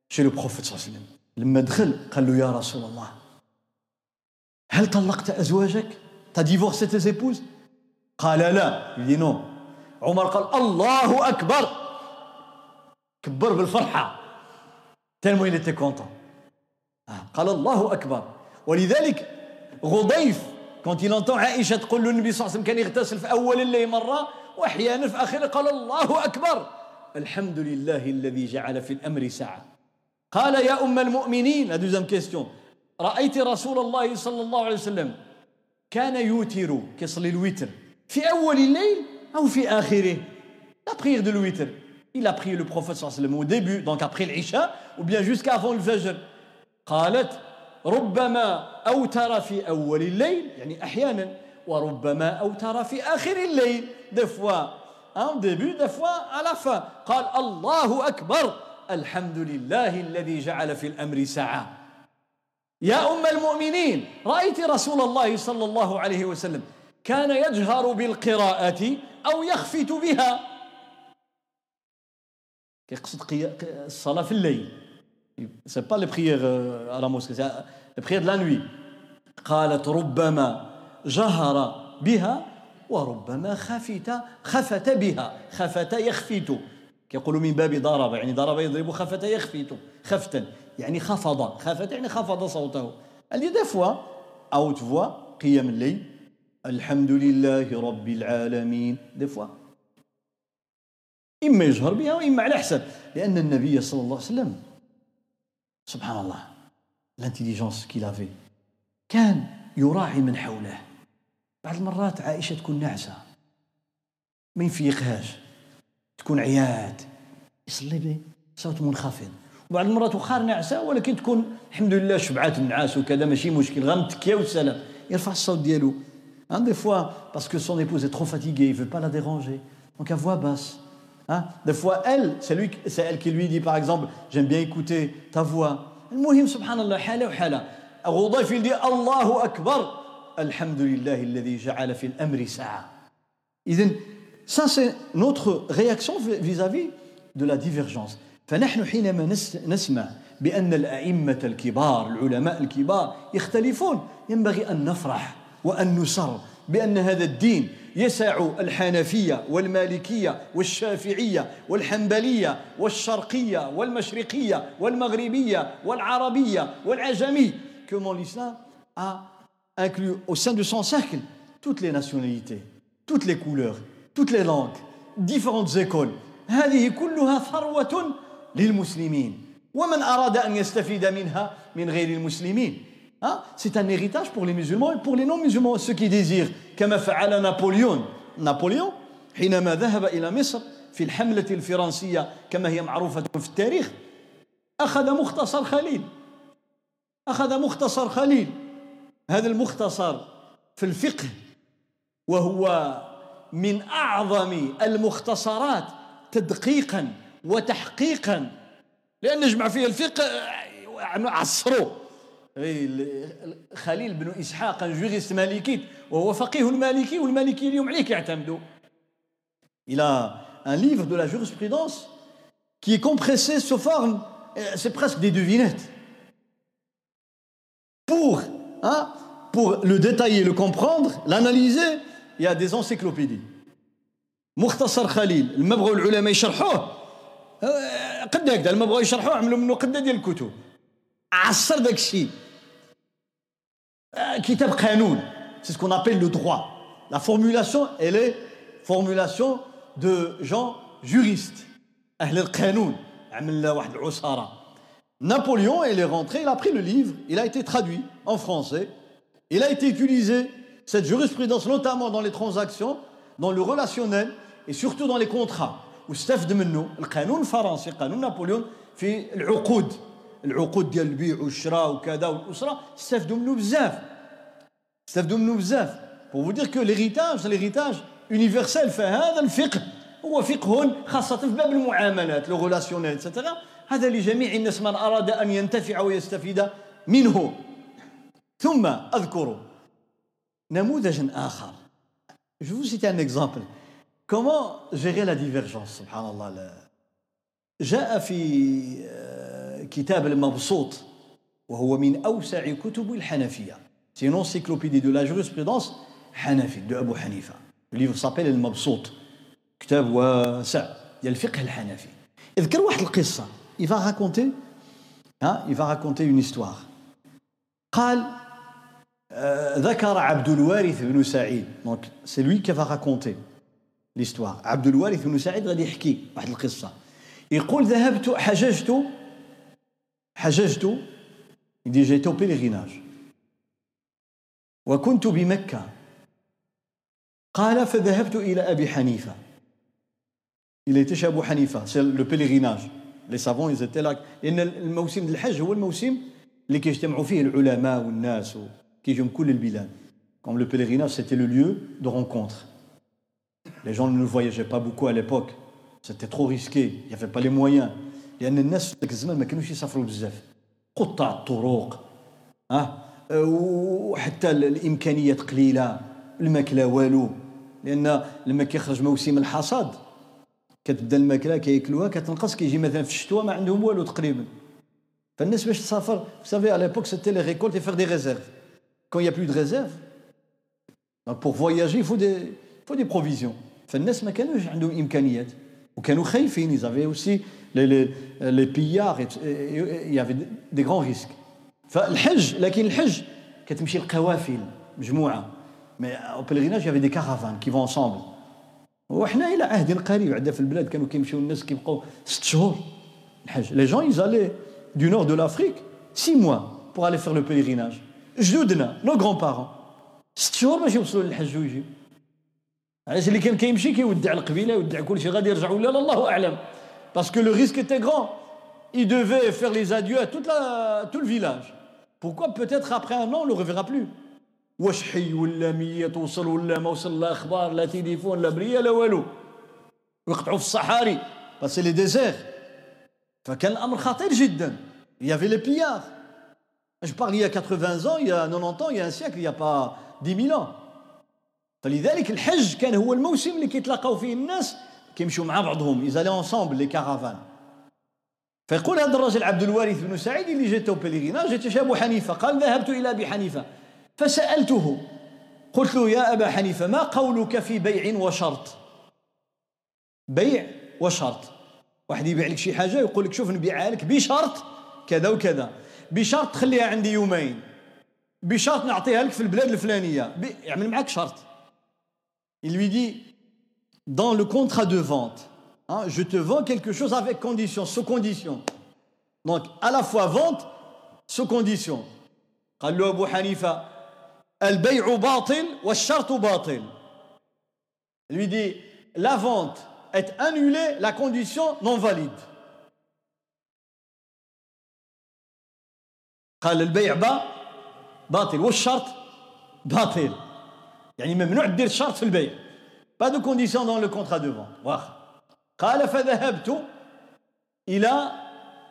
chez le prophète صلى الله عليه وسلم لما دخل قال له يا رسول الله هل طلقت أزواجك t'as divorcé tes épouses قال لا il dit non عمر قال الله أكبر كبر بالفرحة tellement il était content قال الله أكبر ولذلك غضيف. il entend عائشة تقول له النبي صلى الله عليه وسلم كان يغتسل في أول الليل مرة وأحيانا في آخره قال الله أكبر. الحمد لله الذي جعل في الأمر ساعة. قال يا أم المؤمنين la deuxième question. رأيت رسول الله صلى الله عليه وسلم كان يوتر كيصلي الوتر في أول الليل أو في آخره. La prière de l'witr il a prié le prophète صلى الله عليه وسلم au début donc après l'Isha ou bien jusqu'à avant le Fajr. قالت ربما أوتر في أول الليل يعني أحيانا وربما أوتر في آخر الليل début des fois à la fin. قال الله أكبر الحمد لله الذي جعل في الأمر ساعة. يا أم المؤمنين رأيت رسول الله صلى الله عليه وسلم كان يجهر بالقراءة أو يخفت بها. يقصد الصلاة في الليل. C'est pas les prières à la mosquée c'est les prières de la nuit. قالت ربما جهر بها وربما خفت خفت بها. خفت يخفت كيقولوا من باب ضرب يعني ضرب يضرب خفت يخفت خفتا يعني خفض. خفت يعني خفض صوته. هذه des fois à haute voix قيام الليل الحمد لله رب العالمين. des fois إما يجهر بها وإما على حسب لأن النبي صلى الله عليه وسلم سبحان الله l'intelligence qu'il avait كان يراعي من حوله. بعض المرات عائشة تكون نعسه ما يفيقهاش. تكون عيات يصلي به صوت منخفض. وبعض المرات وخار نعسه ولكن تكون الحمد لله شبعات النعاس وكذا ماشي مشكل. غير متكيه والسلام يرفع الصوت ديالو. Hein, des fois parce que son épouse est trop fatiguée il veut pas la déranger. Basse. Hein? Des fois, elle, c'est lui, c'est elle qui lui dit, par exemple, j'aime bien écouter ta voix. المهم سبحان الله حالة وحالة غضيف يدي الله أكبر الحمد لله الذي جعل في الأمر ساعة إذن ça c'est notre réaction vis-à-vis de la divergence. فنحن حينما نسمع بأن الأئمة الكبار العلماء الكبار يختلفون. ينبغي أن نفرح وأن نسر بأن هذا الدين يسع الحنفية والمالكية والشافعية والحنبلية والشرقية والمشرقية والمغربية والعربية والعجمي. Comment l'islam a inclus au sein de son cercle toutes les nationalités, toutes les couleurs, toutes les langues, différentes écoles. هذه كلها ثروة للمسلمين ومن أراد أن يستفيد منها من غير المسلمين Hein? C'est un héritage pour les musulmans et pour les non-musulmans, ceux qui désirent, كما فعل نابليون. نابليون حينما ذهب إلى مصر في الحملة الفرنسية كما هي معروفة في التاريخ. أخذ مختصر خليل. أخذ مختصر خليل. هذا المختصر في الفقه. وهو من أعظم المختصرات تدقيقا وتحقيقا. لأن نجمع فيه الفقه عصروه خليل بن إسحاق جوريست مالكي وهو فقيه المالكي والمالكي اليوم عليه يعتمدوا Il a un livre de la jurisprudence qui est compressé sous forme, c'est presque des devinettes. Pour, hein, pour le détailler, le comprendre, l'analyser, il y a des encyclopédies. مختصر خليل لما بغوا العلماء يشرحوه قد هكذا لما بغوا يشرحوه عملوا منه قده ديال الكتب عصر داك الشيء C'est ce qu'on appelle le droit. La formulation, elle est formulation de gens juristes. Ahl al-Qanoun, Napoléon, il est rentré, il a pris le livre, il a été traduit en français, il a été utilisé, cette jurisprudence, notamment dans les transactions, dans le relationnel et surtout dans les contrats. Oustaf de Menno, le Qanoun Napoléon, fait l'Uqoud. العقود ديال البيع والشراء وكذا والأسرة استفدوا منه بزاف. استفدوا منه بزاف. Pour vous dire que l'héritage l'héritage universel فهذا الفقه. هو فقه خاصة في باب المعاملات لو ريلاسيونيل هذا لجميع الناس من أراد أن ينتفع ويستفيد منه. ثم أذكر نموذجا آخر. Je vous citer un exemple. Comment gérer la divergence الله. جاء في كتاب المبسوط وهو من أوسع كتب الحنفية C'est une encyclopédie de la حنفي Abu Hanifa. Le livre s'appelle المبسوط كتاب واسع ديال الفقه الحنفي. اذكر واحد القصة. Il va raconter hein, il va raconter. قال ذكر عبد الوارث بن سعيد donc c'est lui qui va raconter l'histoire عبد الوارث بن سعيد غادي يحكي واحد القصة يقول ذهبت حججت حججت il dit j'ai été au pèlerinage وكنت بمكة قال فذهبت إلى أبي حنيفة Il était chez Abu Hanifa, c'est le pèlerinage. Les savants, ils étaient là. لأن الموسم الحج هو الموسم اللي كيجتمعوا فيه العلماء والناس كيجوا من كل البلاد. Comme le pèlerinage, c'était le lieu de rencontre. Les gens ne voyageaient pas beaucoup à l'époque. C'était trop risqué. Il n'y avait pas les moyens. لأن الناس في ذاك الزمان ما كانوش يسافروا بزاف. قطع الطرق. ها؟ وحتى الإمكانيات قليلة الماكلة والو. لأن لما كيخرج موسم الحصاد كتبدأ الماكلة كياكلوها كتنقص كيجي مثلا في الشتوى ما عندهم والو تقريبا. فالناس باش تسافر ça فعلى l'époque c'était les récoltes il y a plus de réserve donc pour voyager il faut des faut des provisions. فالناس ما كانوش عندهم امكانيات ils avaient aussi les les les pillards il y avait des grands risques. فالحج لكن الحج كتمشي القوافل مجموعه mais au pèlerinage il y avait des caravanes qui vont ensemble وحنا إلى عهد قريب عندنا في البلاد كانوا كيمشيو الناس كيبقاو ست شهور الحج les gens ils allaient du nord de l'Afrique six mois pour aller faire le pèlerinage جدودنا nos grands-parents ست شهور باش يوصلوا للحج ويجيو علاش اللي كان كيمشي كيودع القبيله يودع كل شيء غادي يرجع ولا الله اعلم parce que le risque était grand il devait faire les adieux à toute la, tout le village. Pourquoi peut-être après un an on ne le reverra plus? واش حي ولا ميت وصل ولا ما وصل لا أخبار لا تليفون لا بريه لا والو ويقطعوا في الصحاري passer les déserts فكان الامر خطير جدا il y avait les pillards. Je parle il y a 80 ans il y a 90 ans il y a un siècle il n'y a pas 10 000 ans. فلذلك الحج كان هو الموسم اللي كيتلاقاو فيه الناس كيمشوا مع بعضهم ils allaient ensemble les caravanes فيقول هذا الرجل عبد الوارث بن سعيد allé j'étais au pèlerinage j'étais أبو حنيفة قال ذهبت إلى أبي حنيفة. فسألته قلت له يا أبا حنيفة ما قولك في بيع وشرط؟ بيع وشرط. واحد يبيع لك شي حاجة يقول لك شوف نبيعها لك بشرط كذا وكذا. بشرط تخليها عندي يومين. بشرط نعطيها لك في البلاد الفلانية. يعمل معك شرط. il lui dit dans le contrat de vente hein, je te vends quelque chose avec condition sous condition donc à la fois vente sous condition قال له ابو حنيفه البيع باطل والشرط باطل lui dit la vente est annulée la condition non valide قال البيع با باطل والشرط باطل يعني ممنوع دير شرط في البيع. pas de condition dans le contrat de vente واخا قال فذهبت إلى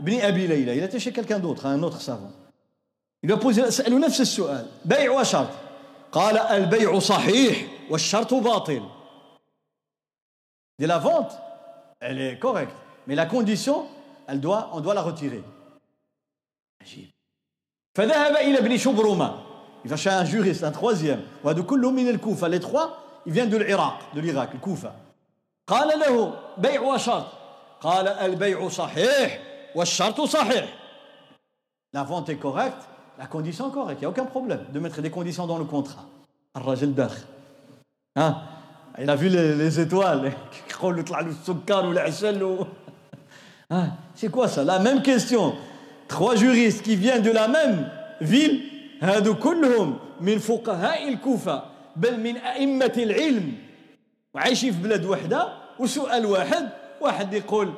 ابن أبي ليلى. Il est allé chez quelqu'un d'autre, un autre savant il va سألوا نفس السؤال. بيع وشرط. قال البيع صحيح والشرط باطل. Donc la vente elle est correcte. Mais la condition elle doit on doit la retirer. عجيب. فذهب إلى ابن شبرمة. il va chez un juriste un troisième وهذو كلهم من الكوفة les trois ils viennent de l'Irak de l'Irak الكوفة قال له بيع وشرط قال البيع صحيح والشرط صحيح la vente est correcte la condition est correcte il n'y a aucun problème de mettre des conditions dans le contrat الراجل داخل ها il a vu les, les étoiles يقول له طلع له السكر والعسل c'est quoi ça la même question trois juristes qui viennent de la même ville هادو كلهم من فقهاء الكوفة بل من أئمة العلم. وعايشين في بلاد وحدة وسؤال واحد واحد يقول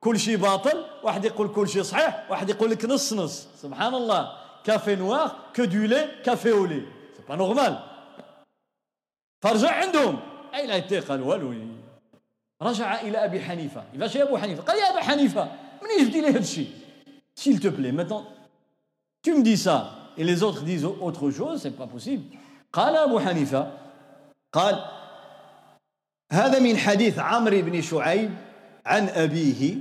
كل شيء باطل واحد يقول كل شيء صحيح واحد يقول لك نص نص سبحان الله. كافي نوار كو دو لي كافي أو لي سي با نورمال فرجع عندهم. أي لا قال والو رجع إلى أبي حنيفة. فاش يا أبو حنيفة؟ قال يا أبا حنيفة منين جبتي لي هذا الشيء؟ S'il te plaît, maintenant, tu ça, et les autres disent autre chose, c'est pas possible. قال أبو حنيفة قال هذا من حديث عمرو بن شعيب عن أبيه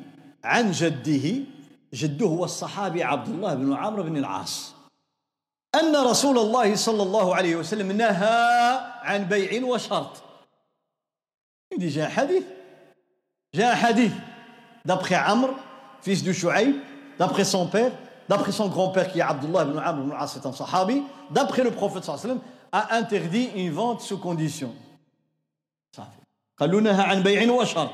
عن جده جده هو الصحابي عبد الله بن عمرو بن العاص أن رسول الله صلى الله عليه وسلم نهى عن بيع وشرط جاء حديث جاء حديث d'après عمرو fils de Shu'aib d'après son père, d'après son grand-père qui est Abdullah ibn Amr ibn As, c'est un sahabi, d'après le prophète sallam, a interdit une vente sous condition. قالوا نهى عن بيع وشر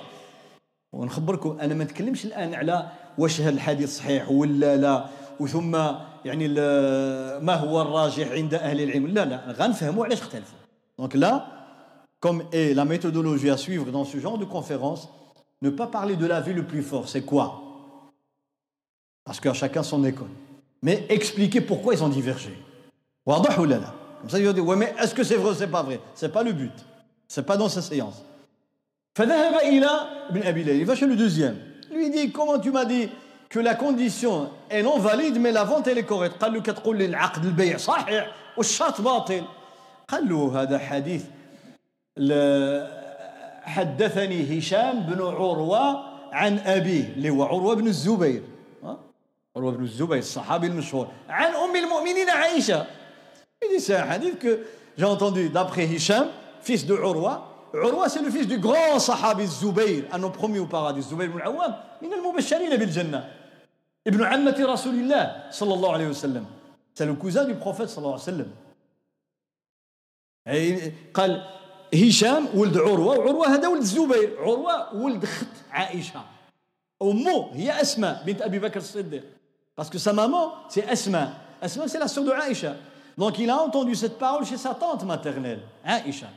ونخبركم انا ما نتكلمش الان على واش هذا الحديث صحيح ولا لا وثم يعني ما هو الراجح عند اهل العلم لا لا غنفهموا علاش اختلفوا دونك là comme est la méthodologie à suivre dans ce genre de conférence ne pas parler de l'avis le plus fort c'est quoi parce que chacun son école. Mais expliquer pourquoi ils ont divergé. واضح ولا لا Comme ça, ils vont dire, ouais, mais est-ce que c'est vrai ou c'est pas vrai C'est pas le but. C'est pas dans cette séance. فذهب إلى ابن أبي ليلى. Il va chez le deuxième. Lui dit, comment tu m'as dit que la condition est non valide mais la vente elle est correcte قال له كتقول لي العقد البيع صحيح والشرط باطل قال له هذا حديث حدثني هشام بن عروة عن أبيه اللي هو عروة بن الزبير عروة بن الزبير الصحابي المشهور عن أم المؤمنين un hadith que j'ai entendu d'après Hisham, fils de Urwa. Urwa c'est le fils du grand sahabi Zubayr, un homme promis au paradis, Zubayr ibn Awam, من المبشرين بالجنة. ابن عمة رسول الله صلى الله عليه وسلم. C'est le cousin du prophète صلى الله عليه وسلم. قال هشام ولد عروة وعروة هذا ولد الزبير عروة ولد خت عائشة أمه هي أسماء بنت أبي بكر الصديق Parce que sa maman, c'est Asma. Asma, c'est la sœur de Aïcha. Donc il a entendu cette parole chez sa tante maternelle, Aïcha.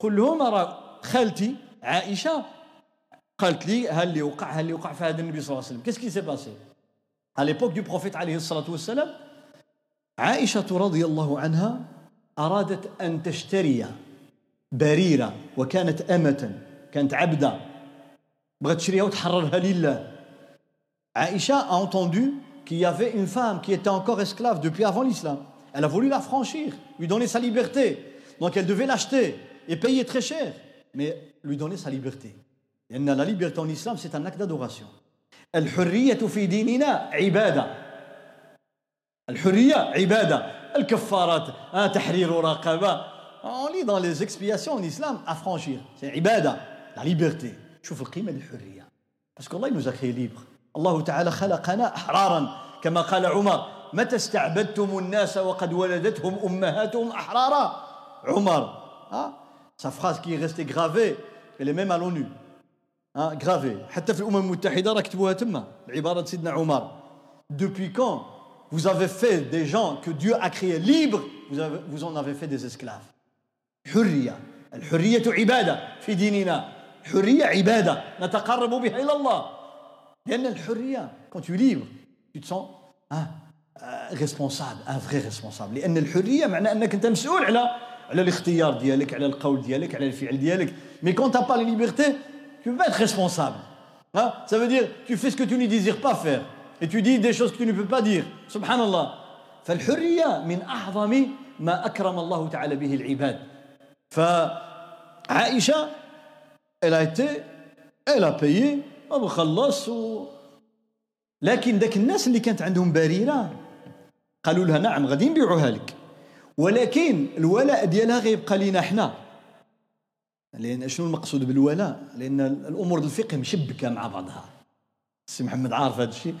راه خالتي عائشة قالت لي هل اللي وقع هل اللي وقع في هذا النبي صلى الله عليه وسلم qu'est-ce qui s'est passé à l'époque du prophète عليه الصلاة والسلام عائشة رضي الله عنها أرادت أن تشتري بريرة وكانت أمة كانت عبدة Aïcha a entendu qu'il y avait une femme qui était encore esclave depuis avant l'islam. Elle a voulu la franchir, lui donner sa liberté. Donc elle devait l'acheter et payer très cher, mais lui donner sa liberté. Et la liberté en islam, c'est un acte d'adoration. الحرية في ديننا عبادة الحرية عبادة الكفارات تحرير رقبة on lit dans les expiations en islam affranchir c'est عبادة la liberté شوف القيمة للحرية parce qu'Allah nous a créé libre الله تعالى خلقنا أحرارا. كما قال عمر متى استعبدتم الناس وقد ولدتهم أمهاتهم أحرارا؟ عمر hein? sa phrase qui est restée gravée. Elle est même à l'ONU. حتى في الأمم المتحدة راه كتبوها تما بعبارة سيدنا عمر. Depuis quand vous avez fait des gens que Dieu a créés libres vous, avez, vous en avez fait des esclaves? حرية. الحرية عبادة في ديننا. حرية عبادة. نتقرب بها إلى الله. لأن الحرية quand tu es libre tu te sens hein, responsable un vrai responsable لأن الحرية معناه أنك أنت مسؤول على على الاختيار ديالك على القول ديالك على الفعل ديالك mais quand tu n'as pas la liberté tu peux pas être responsable hein? ça veut dire tu fais ce que tu ne désires pas faire et tu dis des choses que tu ne peux pas dire subhanallah فالحرية من أعظم ما أكرم الله تعالى به العباد فعائشة elle a été elle a payé وخلص و... لكن ذاك الناس اللي كانت عندهم بريرة قالوا لها نعم غادي نبيعوها لك. ولكن الولاء ديالها غيبقى لينا حنا. لأن شنو المقصود بالولاء؟ لأن الأمور الفقه مشبكة مع بعضها. السي محمد عارف هذا الشيء.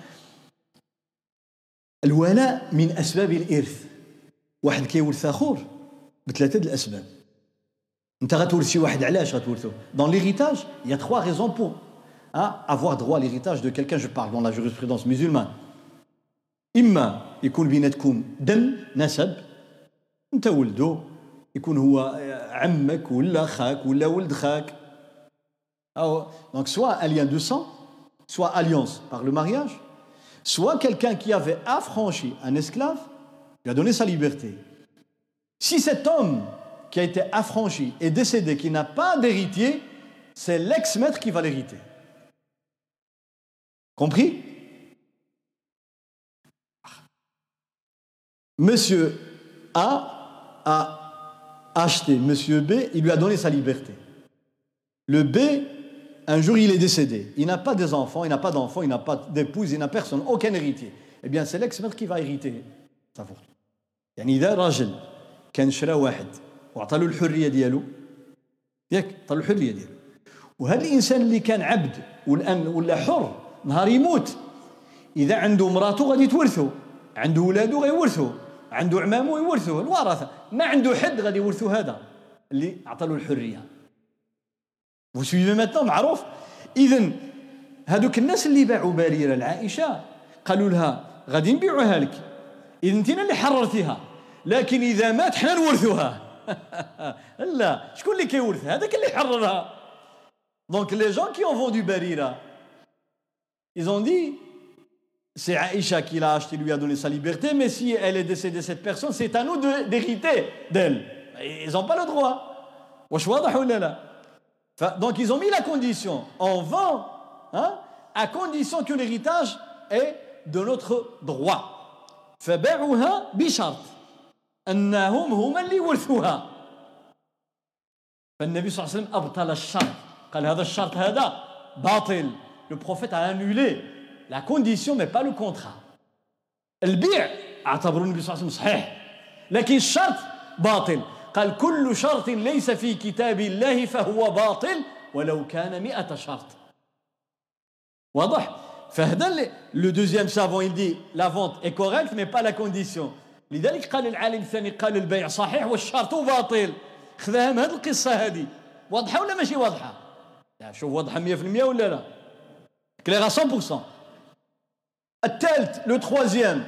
الولاء من أسباب الإرث. واحد كيورث اخور بثلاثة الأسباب. أنت غتورث شي واحد علاش غتورثو؟ Donc l'héritage il y a trois raisons pour hein, avoir droit à l'héritage de quelqu'un je parle dans la jurisprudence musulmane اما يكون بيناتكم دم نسب انت ولدو يكون هو عمك ولا خاك ولا ولد خاك أو donc soit un lien de sang soit alliance par le mariage soit quelqu'un qui avait affranchi un esclave lui a donné sa liberté si cet homme qui a été affranchi est décédé qui n'a pas d'héritier c'est l'ex-maître qui va l'hériter compris monsieur A a acheté Monsieur B, il lui a donné sa liberté. Le B, un jour, il est décédé. Il n'a pas des enfants, il n'a pas d'enfants, il n'a pas d'épouse, il n'a personne, aucun héritier. Eh bien, c'est l'ex-maître qui va hériter sa fortune. يعني إذا راجل كان شرا واحد وعطى له الحرية ديالو ياك عطى له الحرية ديالو وهذا الإنسان اللي كان عبد والآن ولا حر نهار يموت. إذا عنده مراته غادي تورثه عنده ولاده غيورثه عنده عمامه يورثوه الورثه ما عنده حد غادي يورثوا هذا. اللي عطى له الحريه suivez maintenant معروف. اذا هذوك الناس اللي باعوا بريره لعائشه قالوا لها غادي نبيعوها لك. اذا انت اللي حررتيها. لكن إذا مات حنا نورثوها. لا. شكون اللي كيورث؟ هذاك اللي حررها. Donc les gens qui ont vendu بريره ils ont dit c'est Aïcha qui l'a acheté, lui a donné sa liberté, mais si elle est décédée, cette personne, c'est à nous d'hériter d'elle. Ils n'ont pas le droit. Donc ils ont mis la condition. On vend hein, à condition que l'héritage est de notre droit. فباعوها بشرط أنهم هم اللي ورثوها فالنبي صلى الله عليه وسلم أبطل الشرط قال هذا الشرط هذا باطل le prophète a annulé. La condition mais pas le contrat البيع اعتبروا النبي صلى الله عليه وسلم صحيح لكن الشرط باطل قال كل شرط ليس في كتاب الله فهو باطل ولو كان مئة شرط واضح فهذا لو دوزيام سافون dit la vente est correcte mais pas la condition. لذلك قال العالم الثاني قال البيع صحيح والشرط باطل خذاها من هذه القصة هذه واضحة ولا ماشي واضحة شوف واضحة 100% ولا لا clair 100% الثالث le troisième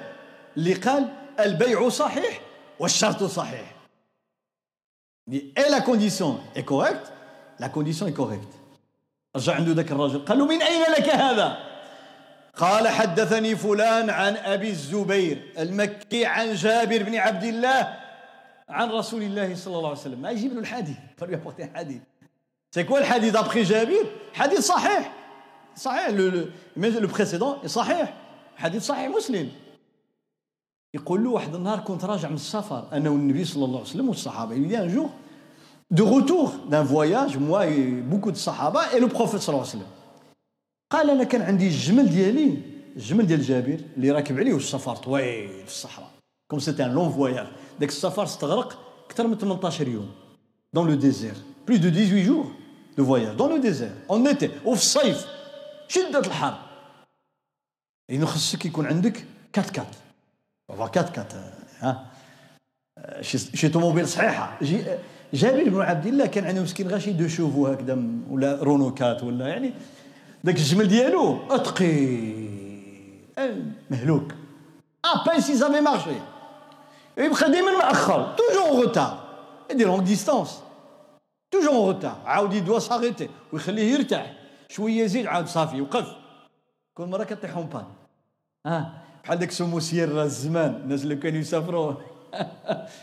اللي قال البيع صحيح والشرط صحيح. et la condition est correcte la condition est correcte رجع عنده ذاك الرجل قال له من أين لك هذا؟ قال حدثني فلان عن أبي الزبير المكي عن جابر بن عبد الله عن رسول الله صلى الله عليه وسلم. ما يجيب له الحديث فلو il a apporté حديث. سي كوا الحديث ابخي جابر حديث صحيح. صحيح le précédent صحيح. حديث صحيح مسلم. يقول له واحد النهار كنت راجع من السفر أنا والنبي صلى الله عليه وسلم والصحابة. Il y a un jour de retour d'un voyage. Moi et beaucoup de sahaba et le صلى الله عليه وسلم. قال أنا كان عندي الجمل ديالي الجمل ديال جابر اللي راكب عليه والسفر طويل في الصحراء. كوم سيتي ان لون فواياج داك السفر استغرق أكثر من 18 يوم. dans le désert plus de 18 jours de voyage dans le désert en été وفي الصيف شدة الحر يعني خصك يكون عندك 4 4 4 4 ها. شي طوموبيل صحيحة. جابر بن عبد الله كان عنده مسكين غير شي deux chevaux هكذا ولا رونو كات ولا يعني داك الجمل ديالو ثقيل مهلوك. ا بان سي زافي مارشي يبقى ديما مأخر توجور اون روتار دي لونغ ديستانس توجور اون روتار عاود يدوا ساغيتي ويخليه يرتاح شوية يزيد عاود صافي يوقف. كل مرة كطيح أون بان. آه بحال داك سمو سير الزمان الناس اللي كانوا يسافروا.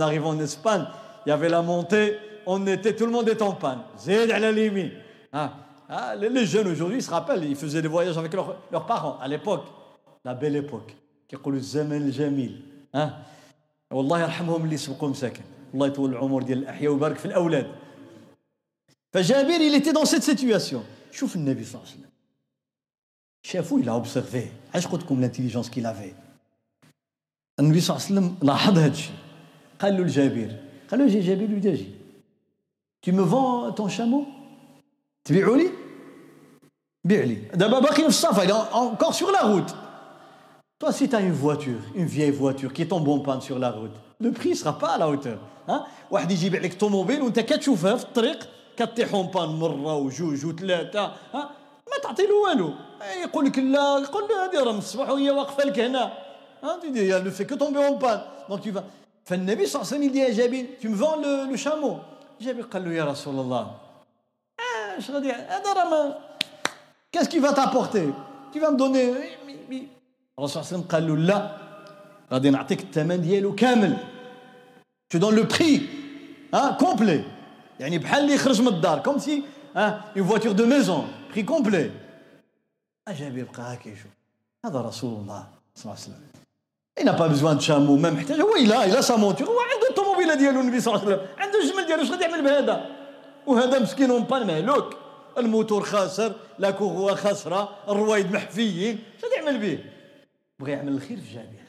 Arrive en Espagne il y avait la montée on était tout le monde est en panne. زيد على اليمين ah ah, les jeunes aujourd'hui se rappellent, ils faisaient des voyages avec leurs, leurs parents à l'époque, la belle époque. كيقولوا الزمن الجميل ها والله يرحمهم اللي سبقوا مساكن الله يطول العمر ديال الاحياء ويبارك في الاولاد فجابر il était dans cette situation شوف النبي صلى الله عليه وسلم شافوه il a observé علاش قلت لكم l'intelligence qu'il avait النبي صلى الله عليه وسلم لاحظ هذا الشيء قال له لجابر قال له جابر lui tu me vends ton chameau تبيعوا لي بيع لي دابا باقي في الصفا il est encore sur la route toi si tu as une voiture une vieille voiture qui tombe en panne sur la route le prix sera pas à la hauteur ها واحد يجي يبيع لك طوموبيل وانت كتشوفها في الطريق كطيح اون بان مرة وجوج وثلاثة ها؟ ما تعطي له والو. يقول لك لا يقول له هذه راه من الصباح وهي واقفة لك هنا. ها؟ tu dis elle ne fait que tomber en panne donc tu vas فالنبي صلى الله عليه وسلم يدي يا جابر tu me vends le, le chameau? جابر قال له يا رسول الله. إيش غادي هذا راه ما كاس كي فا تابورتي كي فا مدوني الرسول صلى الله عليه وسلم قال له لا. غادي نعطيك الثمن ديالو كامل. تو دون لو بري ها كومبلي يعني بحال اللي يخرج من الدار. كوم سي ها اون فواتور دو ميزون بري كومبلي جابر بقى هكا يشوف هذا رسول الله صلى الله عليه وسلم n'a pas besoin de chameau, ما محتاج. هو إلا إلا sa monture هو عنده الطوموبيله ديالو النبي صلى الله عليه وسلم عنده الجمل ديالو اش غادي يعمل بهذا وهذا مسكين un مهلوك الموتور خاسر la courroie خاسره الروايد محفيين اش غادي يعمل به بغى يعمل الخير في جابر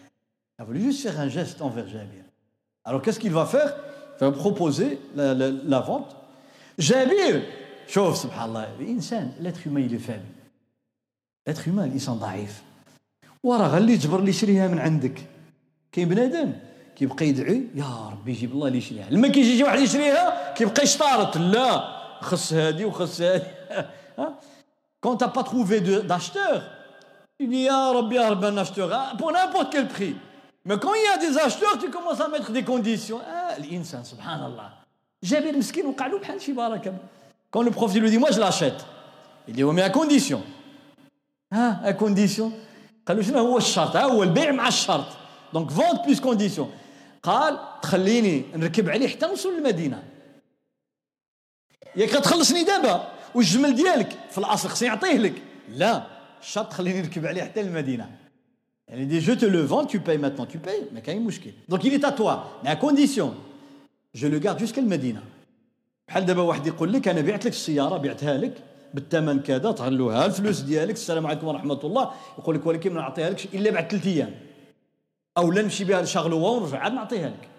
Il a voulu juste faire un geste envers Jabir. Alors va faire? Il va proposer la, la, la vente. Jabir, شوف سبحان الله الانسان l'être humain il est faible. l'être humain الانسان ضعيف. وراه غير اللي يجبر اللي يشريها من عندك. كاين بنادم كيبقى يدعي يا ربي يجيب الله اللي يشريها لما كيجي يجي واحد يشريها كيبقى يشترط لا خص هادي وخص هادي quand t'as pas trouvé d'acheteur tu dis يا ربي يا ربي un acheteur pour n'importe quel prix mais quand il y a des acheteurs tu commences à mettre des conditions. Ah له بحال شي بركه quand le prof lui dit moi je l'achète. Il dit mais à condition. ها à condition. الشرط donc vente plus condition قال تخليني نركب عليه حتى نوصل للمدينه ياك غتخلصني دابا والجمل ديالك في الاصل خصني نعطيه لك لا الشرط خليني نركب عليه حتى للمدينه يعني dit je te le vends tu payes maintenant tu payes ما كاين مشكل donc il est à toi mais à condition je le garde jusqu'à المدينة بحال دابا واحد يقول لك أنا بعت لك السياره بعتها لك بالثمن كذا تغلوها الفلوس ديالك السلام عليكم ورحمه الله يقول لك ولكن ما نعطيها لكش الا بعد ثلاث أيام أو لا نمشي بها لشارلوا ونرجع عاد نعطيها لك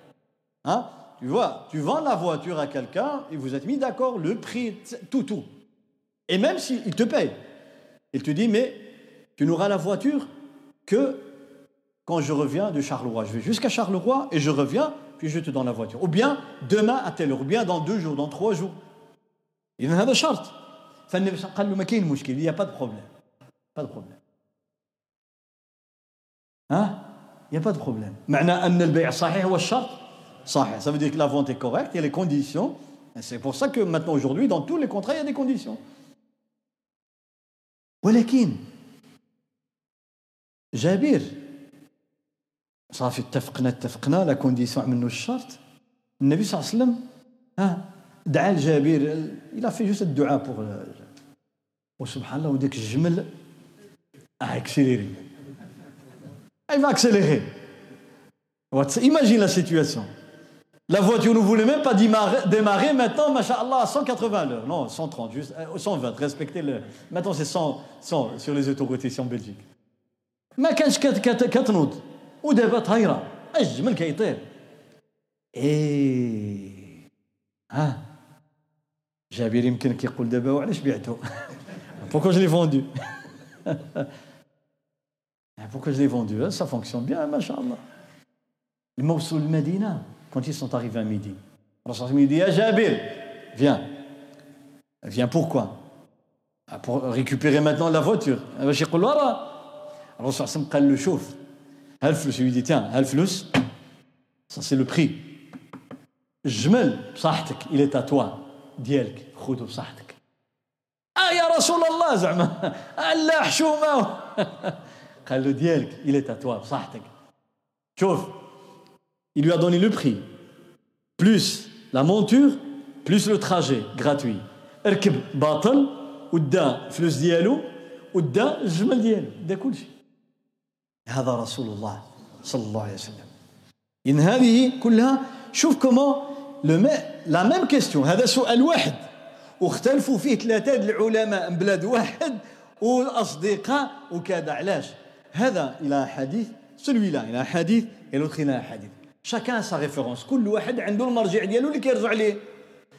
ها Tu vois, tu vends la voiture à quelqu'un et vous êtes mis d'accord, le prix, tout, tout. Et même s'il te paye, il te dit, mais tu n'auras la voiture que quand je reviens de Charleroi. Je vais jusqu'à Charleroi et je reviens, puis je te donne la voiture. Ou bien demain à telle heure, ou bien dans deux jours, dans trois jours. Il y a un charte. Il n'y a pas de problème. Pas de problème. Hein? Il n'y a pas de problème. Ça veut dire que la vente est correcte, il y a les conditions. C'est pour ça que maintenant, aujourd'hui, dans tous les contrats, il y a des conditions. جابر صافي اتفقنا اتفقنا لا كونديسيون منه الشرط النبي صلى الله عليه وسلم ها دعا لجابر il a fait juste الدعاء pour وسبحان الله وداك الجمل اكسيليري Il va accélérer. Imagine la situation. La voiture ne voulait même pas démarrer, démarrer maintenant, machallah, à 180 l'heure. Non, 130, juste, 120, euh, respectez le. Maintenant, c'est 100, 100 sur les autoroutes ici en Belgique. ما كانش كتنوض. ودابا طايرة. الجمل كيطير. إيه. ها جابر يمكن كيقول دابا وعلاش بعتو؟ pourquoi je l'ai vendu pourquoi je l'ai vendu ça fonctionne bien ما شاء الله لما وصلوا المدينة quand ils sont arrivés à midi. Alors il dit, ah Jabir, viens. Viens pourquoi? Pour récupérer maintenant la voiture. Alors Rasul قال له شوف هالفلوس lui dit tiens هالفلوس ça c'est le prix. الجمل بصحتك il est à toi. ديالك خذه بصحتك آه يا رسول الله زعما لا حشومه قال له ديالك il est à toi بصحتك شوف il lui a donné le prix, plus la monture, plus le trajet gratuit. اركب باطل ودا فلوس ديالو ودا الجمل ديالو دا كل شيء هذا رسول الله صلى الله عليه وسلم. إن هذه كلها شوف comment la même question هذا سؤال واحد. واختلفوا فيه ثلاثة العلماء من بلاد واحد والأصدقاء وكذا علاش؟ هذا il a حديث celui-là il a حديث il a حديث. chacun sa référence كل واحد عنده المرجع ديالو اللي كيرجع ليه.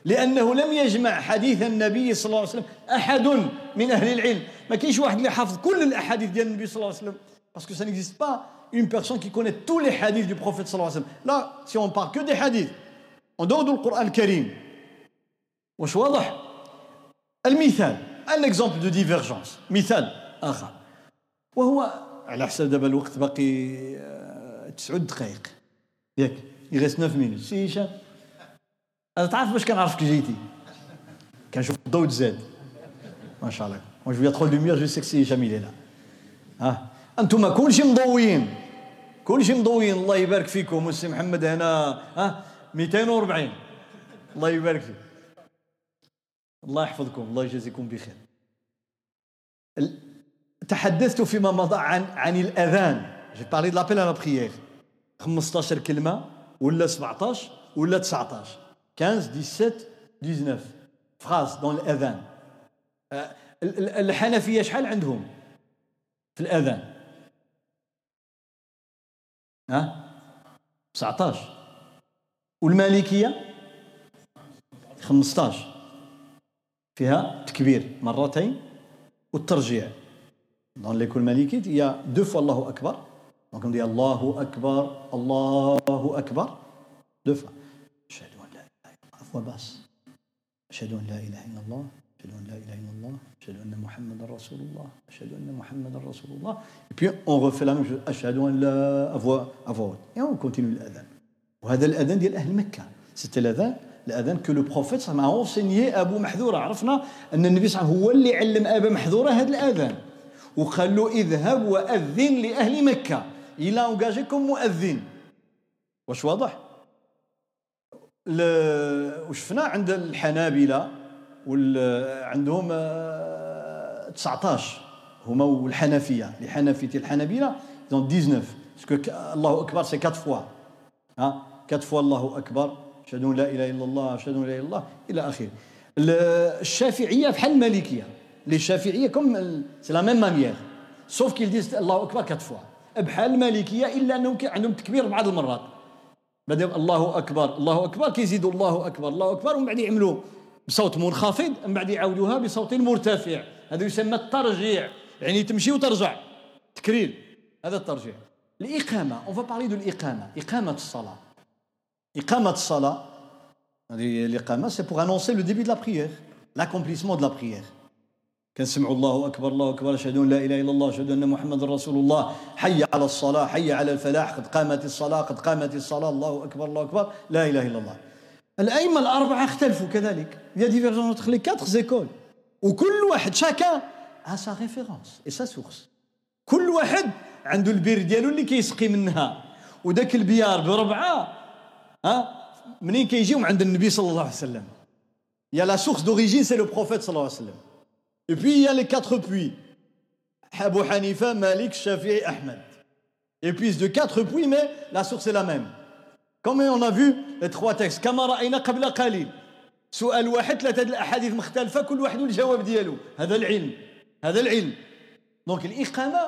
لأنه لم يجمع حديث النبي صلى الله عليه وسلم أحد من أهل العلم. ما كاينش واحد اللي حافظ كل الأحاديث ديال النبي صلى الله عليه وسلم. parce que ça n'existe pas une personne qui connaît tous les hadiths du prophète صلى الله عليه وسلم là si on parle que des hadiths en dehors du Coran الكريم واش واضح المثال un exemple de divergence. مثال اخر وهو على حسب دابا الوقت باقي تسعود دقائق ياك il reste 9 minutes سي هشام أنا تعرف باش كنعرفك جيتي كنشوف الضوء تزاد ما شاء الله quand je trouve la lumière je sais c'est هشام il est là ها أنتم كلشي مضويين كلشي مضويين الله يبارك فيكم. السي محمد هنا ها 240 الله يبارك فيك. الله يحفظكم. الله يجازيكم بخير. تحدثت فيما مضى عن عن الأذان. j'ai parlé de l'appel à prière 15 كلمة ولا 17 ولا 19 15 17 19 phrases dans الأذان. الحنفية شحال عندهم في الأذان؟ ها؟ 19 والمالكية؟ 15 فيها تكبير مرتين والترجيع. dans l'école malikite y a deux fois الله أكبر. on dit Allahu Akbar, Allahu Akbar, deux fois. أشهد أن لا إله إلا الله. أشهد أن لا إله إلا الله. إله إلا الله أشهد أن محمد رسول الله أشهد أن محمد رسول الله. Et puis on refait la même chose أن لا à voix haute et on continue الأذان وهذا الأذان ديال أهل مكة. C'était الأذان الأذان que le prophète صلى الله عليه أبو محذورة عرفنا أن النبي صلى الله عليه وسلم هو اللي علم أبا محذورة هذا الأذان. وقال له اذهب وأذن لأهل مكة. Engagé comme مؤذن. واش واضح؟ وشفنا عند الحنابلة؟ عندهم 19 هما والحنفية لحنفية الحنابلة donc 19 parce que الله أكبر سي 4 فوا ها 4 فوا الله أكبر. أشهد أن لا إله إلا الله أشهد أن لا إله إلا الله إلى آخره. الشافعية بحال المالكية. les شافعية comme c'est la même manière sauf qu'ils disent الله أكبر 4 fois بحال المالكية إلا أنهم عندهم تكبير بعض المرات. بعد الله أكبر الله أكبر كيزيدوا الله أكبر الله أكبر ومن بعد يعملوا. بصوت منخفض من بعد يعاودوها بصوت مرتفع. هذا يسمى الترجيع. يعني تمشي وترجع. تكرير. هذا الترجيع. الإقامة. On va parler de إقامة الصلاة. إقامة الصلاة. هذه الإقامة. C'est pour annoncer le début de la prière. L'accomplissement de la prière. كنسمعوا الله أكبر الله أكبر. أشهد أن لا إله إلا الله. أشهد أن محمد رسول الله. حي على الصلاة. حي على الفلاح. قد قامت الصلاة. قد قامت الصلاة. الله أكبر الله أكبر. لا إله إلا الله. الأئمة الأربعة اختلفوا كذلك. y a divergence entre les quatre écoles. وكل واحد chacun a sa référence et sa source كل واحد عنده البير ديالو اللي كيسقي منها. وداك البيار بربعة ها منين كيجيو عند النبي صلى الله عليه وسلم. y a la source d'origine c'est le prophète صلى الله عليه وسلم. Et puis il y a les quatre puits. Abu Hanifa, Malik, Shafi'i, Ahmed. Et puis de quatre puits, mais la source est la même. Comme on a vu textes. كما رأينا قبل قليل. سؤال واحد ثلاثة الأحاديث مختلفة كل واحد الجواب ديالو. هذا العلم. هذا العلم. Donc الإقامة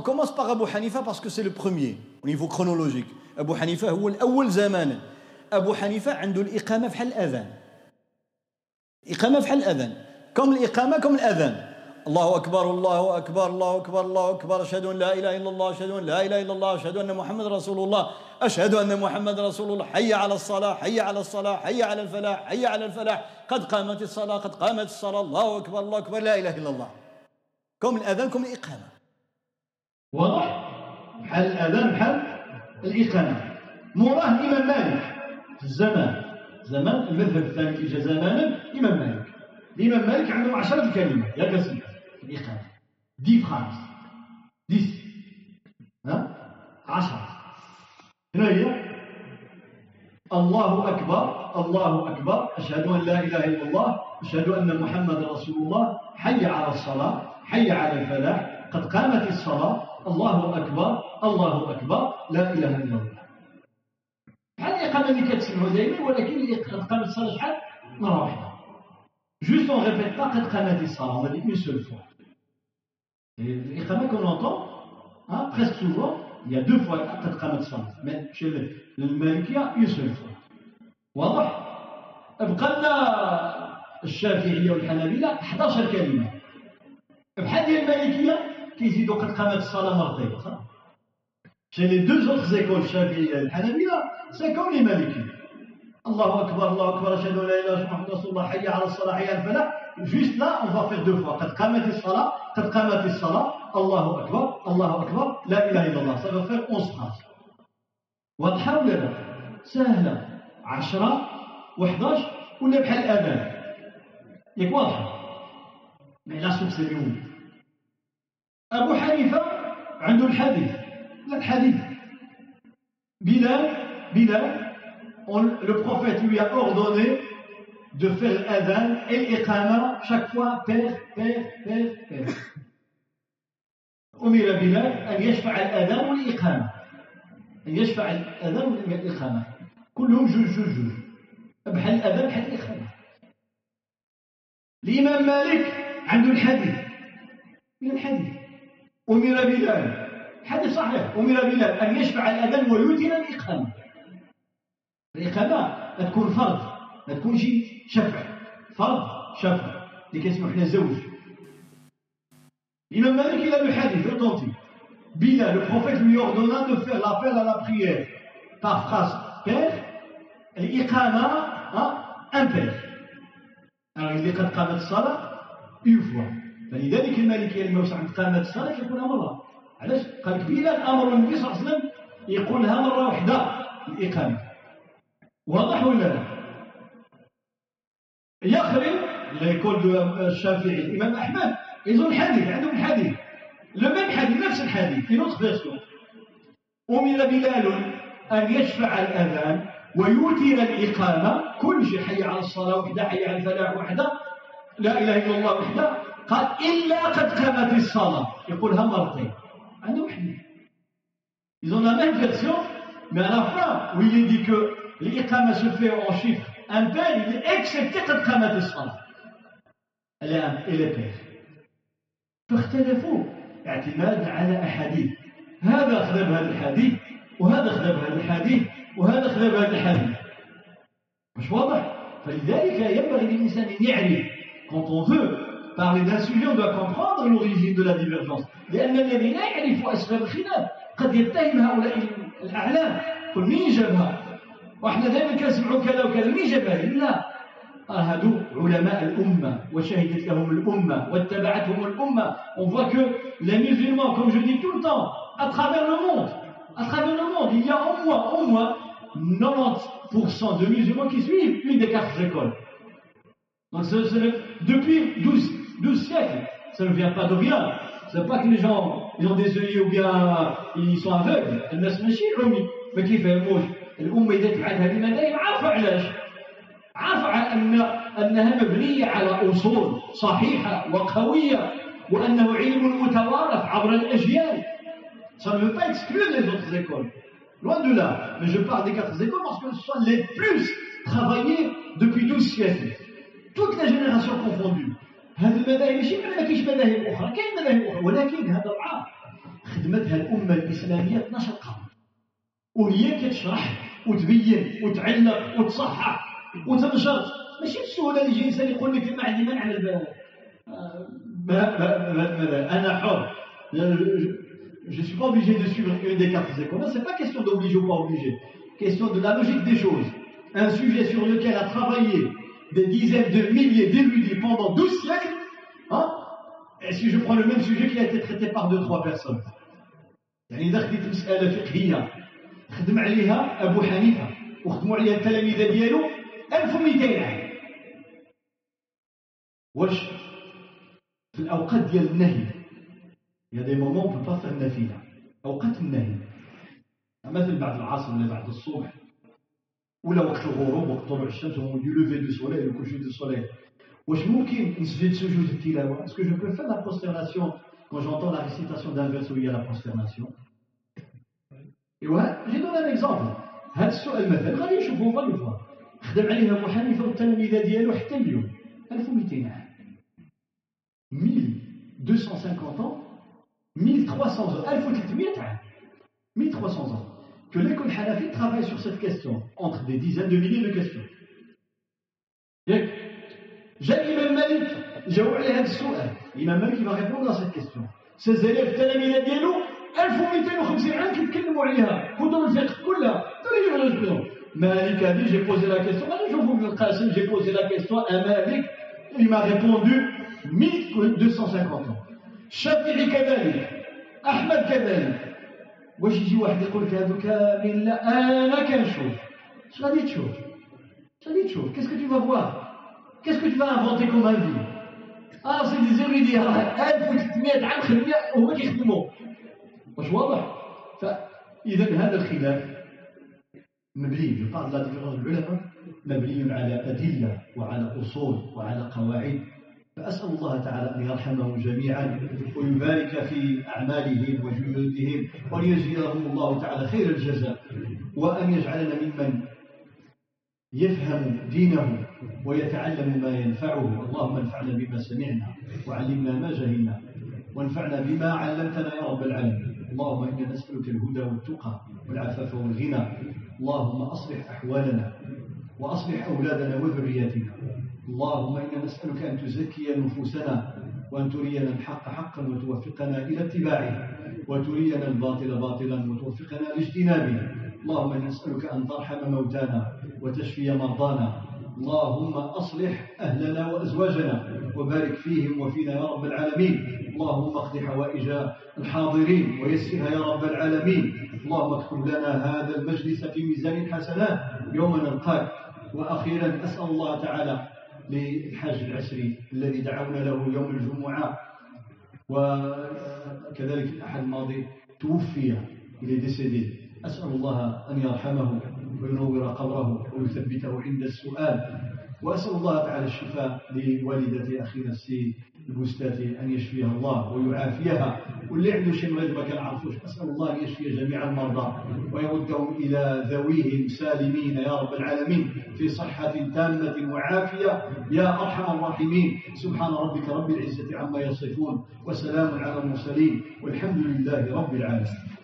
commence par Abu Hanifa parce que c'est le premier au niveau chronologique. Abu Hanifa هو الأول زمانا. أبو حنيفة عنده الإقامة بحال الأذان. إقامة بحال الأذان. كم الإقامة كم الأذان. الله أكبر الله أكبر الله أكبر الله أكبر. أشهد أن لا إله إلا الله أشهد أن لا إله إلا الله أشهد أن محمد رسول الله أشهد أن محمد رسول الله. حي على الصلاة حي على الصلاة حي على الفلاح حي على الفلاح. قد قامت الصلاة قد قامت الصلاة. الله أكبر الله أكبر. لا إله إلا الله. كم الأذان كم الإقامة؟ واضح؟ بحال الأذان بحال الإقامة. موراه الإمام مالك. في الزمان زمان المذهب الثاني اللي زمانا الإمام مالك. الإمام مالك عنده عشرة كلمات يا قصيدة الإقامة دي فرانس ديس. ها؟ عشرة هنا هي الله أكبر. الله أكبر. أشهد أن لا إله إلا الله. أشهد أن محمد رسول الله. حي على الصلاة. حي على الفلاح. قد قامت الصلاة. الله أكبر. الله أكبر. لا إله إلا الله. بحال الإقامة اللي كتسمعوا دائما؟ ولكن قد قامت الصلاة شحال؟ مرة واحدة Juste on répète pas قد قامت الصلاة. On a dit une seule fois الإقامة qu'on entend hein, presque souvent il y a deux fois قد قامت الصلاة mais chez المالكية une seule fois واضح بقى لنا الشافعية والحنابلة 11 كلمة بحال ديال المالكية كيزيدوا قد قامت الصلاة مرتين صح Chez les deux autres écoles, Shafi'i et Hanabila, c'est comme les Malikites. الله اكبر الله اكبر اشهد ان لا اله الا الله محمد رسول الله حي على الصلاه حي على الفلاح juste là on va faire deux fois قد قامت الصلاه قد قامت الصلاه الله اكبر الله اكبر لا اله الا الله ça va faire onze phrases واضحه ولا لا سهله 10 و11 ولا بحال الاذان ياك واضحه mais la source اليوم ابو حنيفه عنده الحديث il a الحديث بلال بلال on, le prophète lui a ordonné de faire l'adhan et l'iqama chaque fois père, père, père, père. أمر بلال أن يشفع الأذان والإقامة أن يشفع الأذان والإقامة كلهم جوج جوج جوج بحال الأذان بحال الإقامة الإمام مالك عنده الحديث من الحديث أمر بلال حديث صحيح أمر بلال أن يشفع الأذان ويوتر الإقامة الإقامة تكون فرض ما تكونش شفع. فرض شفع. اللي كنسمو حنا زوج. الإمام مالك il a le hadith authentique Bila, le prophète lui ordonna de faire l'appel à la prière. الإقامة hein, un père. Dit قد قامت الصلاة une fois. فلذلك المالكية لما وسع قامت الصلاة كيقولها مرة علاش؟ قال لك بلال أمر النبي صلى الله عليه وسلم يقولها مرة واحدة الإقامة. واضح ولا لا؟ يخرج ليكون الشافعي الإمام أحمد. يزول الحديث عندهم الحديث. même حديث نفس الحديث في نص version أمر بلال أن يشفع الأذان ويوتر الإقامة. كل شيء حي على الصلاة وحده حي على الفلاح وحده. لا إله إلا الله وحده. قال إلا قد قامت الصلاة. يقولها مرتين. عندهم حديث. Ils ont la même version, mais à la fin, où il est dit que الإقامة se fait en chiffre impair, il قد قامت الصلاة. Elle est paire. فاختلفوا اعتمادا على أحاديث. هذا أخذ بهذا الحديث، وهذا أخذ بهذا الحديث، وهذا أخذ بهذا الحديث. مش واضح؟ فلذلك ينبغي للإنسان أن يعرف quand on veut parler d'un sujet on doit comprendre l'origine de la divergence لأن الذي لا يعرف أسباب الخلاف قد يتهم هؤلاء الأعلام يقول مين جابها واحنا دائما كنسمعوا كذا وكذا مين جابها لا هادو علماء الأمة وشهدت لهم الأمة واتبعتهم الأمة on voit que les musulmans comme je dis tout le temps à travers le monde à travers le monde il y a au moins au moins 90% de musulmans qui suivent une des quatre écoles donc ce, ce, depuis 12, 12 siècles ça ne vient pas de rien c'est pas que les gens ils ont des yeux ou bien ils sont aveugles الناس ماشي عمي ما كيفهموش الأمة إذا تبعت هذه المدائن عارفة علاش عارفة أن أنها مبنية على أصول صحيحة وقوية وأنه علم متوارث عبر الأجيال Ça ne veut pas exclure les autres écoles. Loin de là. Mais je parle des quatre écoles parce que ce sont les plus travaillées depuis 12 siècles. Toutes les générations confondues. هذه المذاهب ماشي ما كاينش مذاهب أخرى كاين مذاهب أخرى ولكن هذا العام خدمتها الأمة الإسلامية 12 قرن وهي كتشرح وتبين وتعلق وتصحح وتنشر ماشي بالسهوله اللي يجي انسان يقول لك ما عندي منع على انا حر je ne suis pas obligé de suivre une des quatre écoles. Ce n'est pas question d'obliger ou pas obliger. Question de la logique des choses. Un sujet sur lequel a travaillé des dizaines de milliers d'érudits pendant 12 siècles. Hein Et si je prends le même sujet qui a été traité par deux, trois personnes. يعني خدم عليها أبو حنيفة. وخدموا عليها التلاميذ ديالو 1200 عام. واش في الأوقات ديال النهي يا دي مومون بو با فير نافلة أوقات النهي. مثل بعد العصر ولا بعد الصبح. ولا وقت الغروب وقت طلوع الشمس ou du lever du soleil ou coucher du soleil واش ممكن نسجد سجود التلاوة؟ est-ce que je peux faire la prosternation quand j'entends la récitation d'un verset où il y a la prosternation ايوا je donne un exemple هذا السؤال مثلا غادي نشوفوه غادي نشوفوه خدم عليه ابو حنيفه والتلاميذ ديالو حتى اليوم 1200 عام 1250 ans 1300 ans. 1300 عام 1300 ans. que l'école Hanafi travaille sur cette question entre des dizaines de milliers de questions. ياك جاء الامام مالك جاوب عليه هذا السؤال الامام مالك va répondre à cette question. Ses élèves التلاميذ ديالو 1250 عام كيتكلموا عليها كتب الفقه كلها Malik a dit, j'ai posé la question, je vous le Qasim, j'ai posé la question à Malik, il m'a répondu 1250 ans. Shafi'i كذلك أحمد كذلك واش يجي واحد يقول لك هذو كامل لا أنا كنشوف اش غادي تشوف اش غادي تشوف Qu'est-ce que tu vas voir Qu'est-ce que tu vas inventer comme avis آه سي دي زيريدي 1300 عام خدمه هما كيخدموا واش واضح؟ فإذا هذا الخلاف مبني بعض لا العلماء مبني على أدلة وعلى أصول وعلى قواعد. فأسأل الله تعالى أن يرحمهم جميعا ويبارك في أعمالهم وجهودهم وأن يجزيهم الله تعالى خير الجزاء وأن يجعلنا ممن يفهم دينه ويتعلم ما ينفعه. اللهم انفعنا بما سمعنا وعلمنا ما جهلنا وانفعنا بما علمتنا يا رب العالمين. اللهم إنا نسألك الهدى والتقى والعفاف والغنى. اللهم أصلح أحوالنا وأصلح أولادنا وذرياتنا. اللهم إنا نسألك أن تزكي نفوسنا وأن ترينا الحق حقا وتوفقنا إلى اتباعه وترينا الباطل باطلا وتوفقنا لاجتنابه. اللهم نسألك أن ترحم موتانا وتشفي مرضانا اللهم أصلح أهلنا وأزواجنا وبارك فيهم وفينا يا رب العالمين. اللهم اقض حوائج الحاضرين ويسرها يا رب العالمين. اللهم اكتب لنا هذا المجلس في ميزان الحسنات يوم نلقاك. وأخيرا أسأل الله تعالى للحاج العسري الذي دعونا له يوم الجمعة. وكذلك الأحد الماضي توفي إلى أسأل الله أن يرحمه. وينور قبره ويثبته عند السؤال. وأسأل الله تعالى الشفاء لوالدة أخينا السيد البستاتي أن يشفيها الله ويعافيها. واللي عنده شيء مريض ما كنعرفوش أسأل الله أن يشفي جميع المرضى ويردهم إلى ذويهم سالمين يا رب العالمين في صحة تامة وعافية يا أرحم الراحمين. سبحان ربك رب العزة عما يصفون وسلام على المرسلين والحمد لله رب العالمين.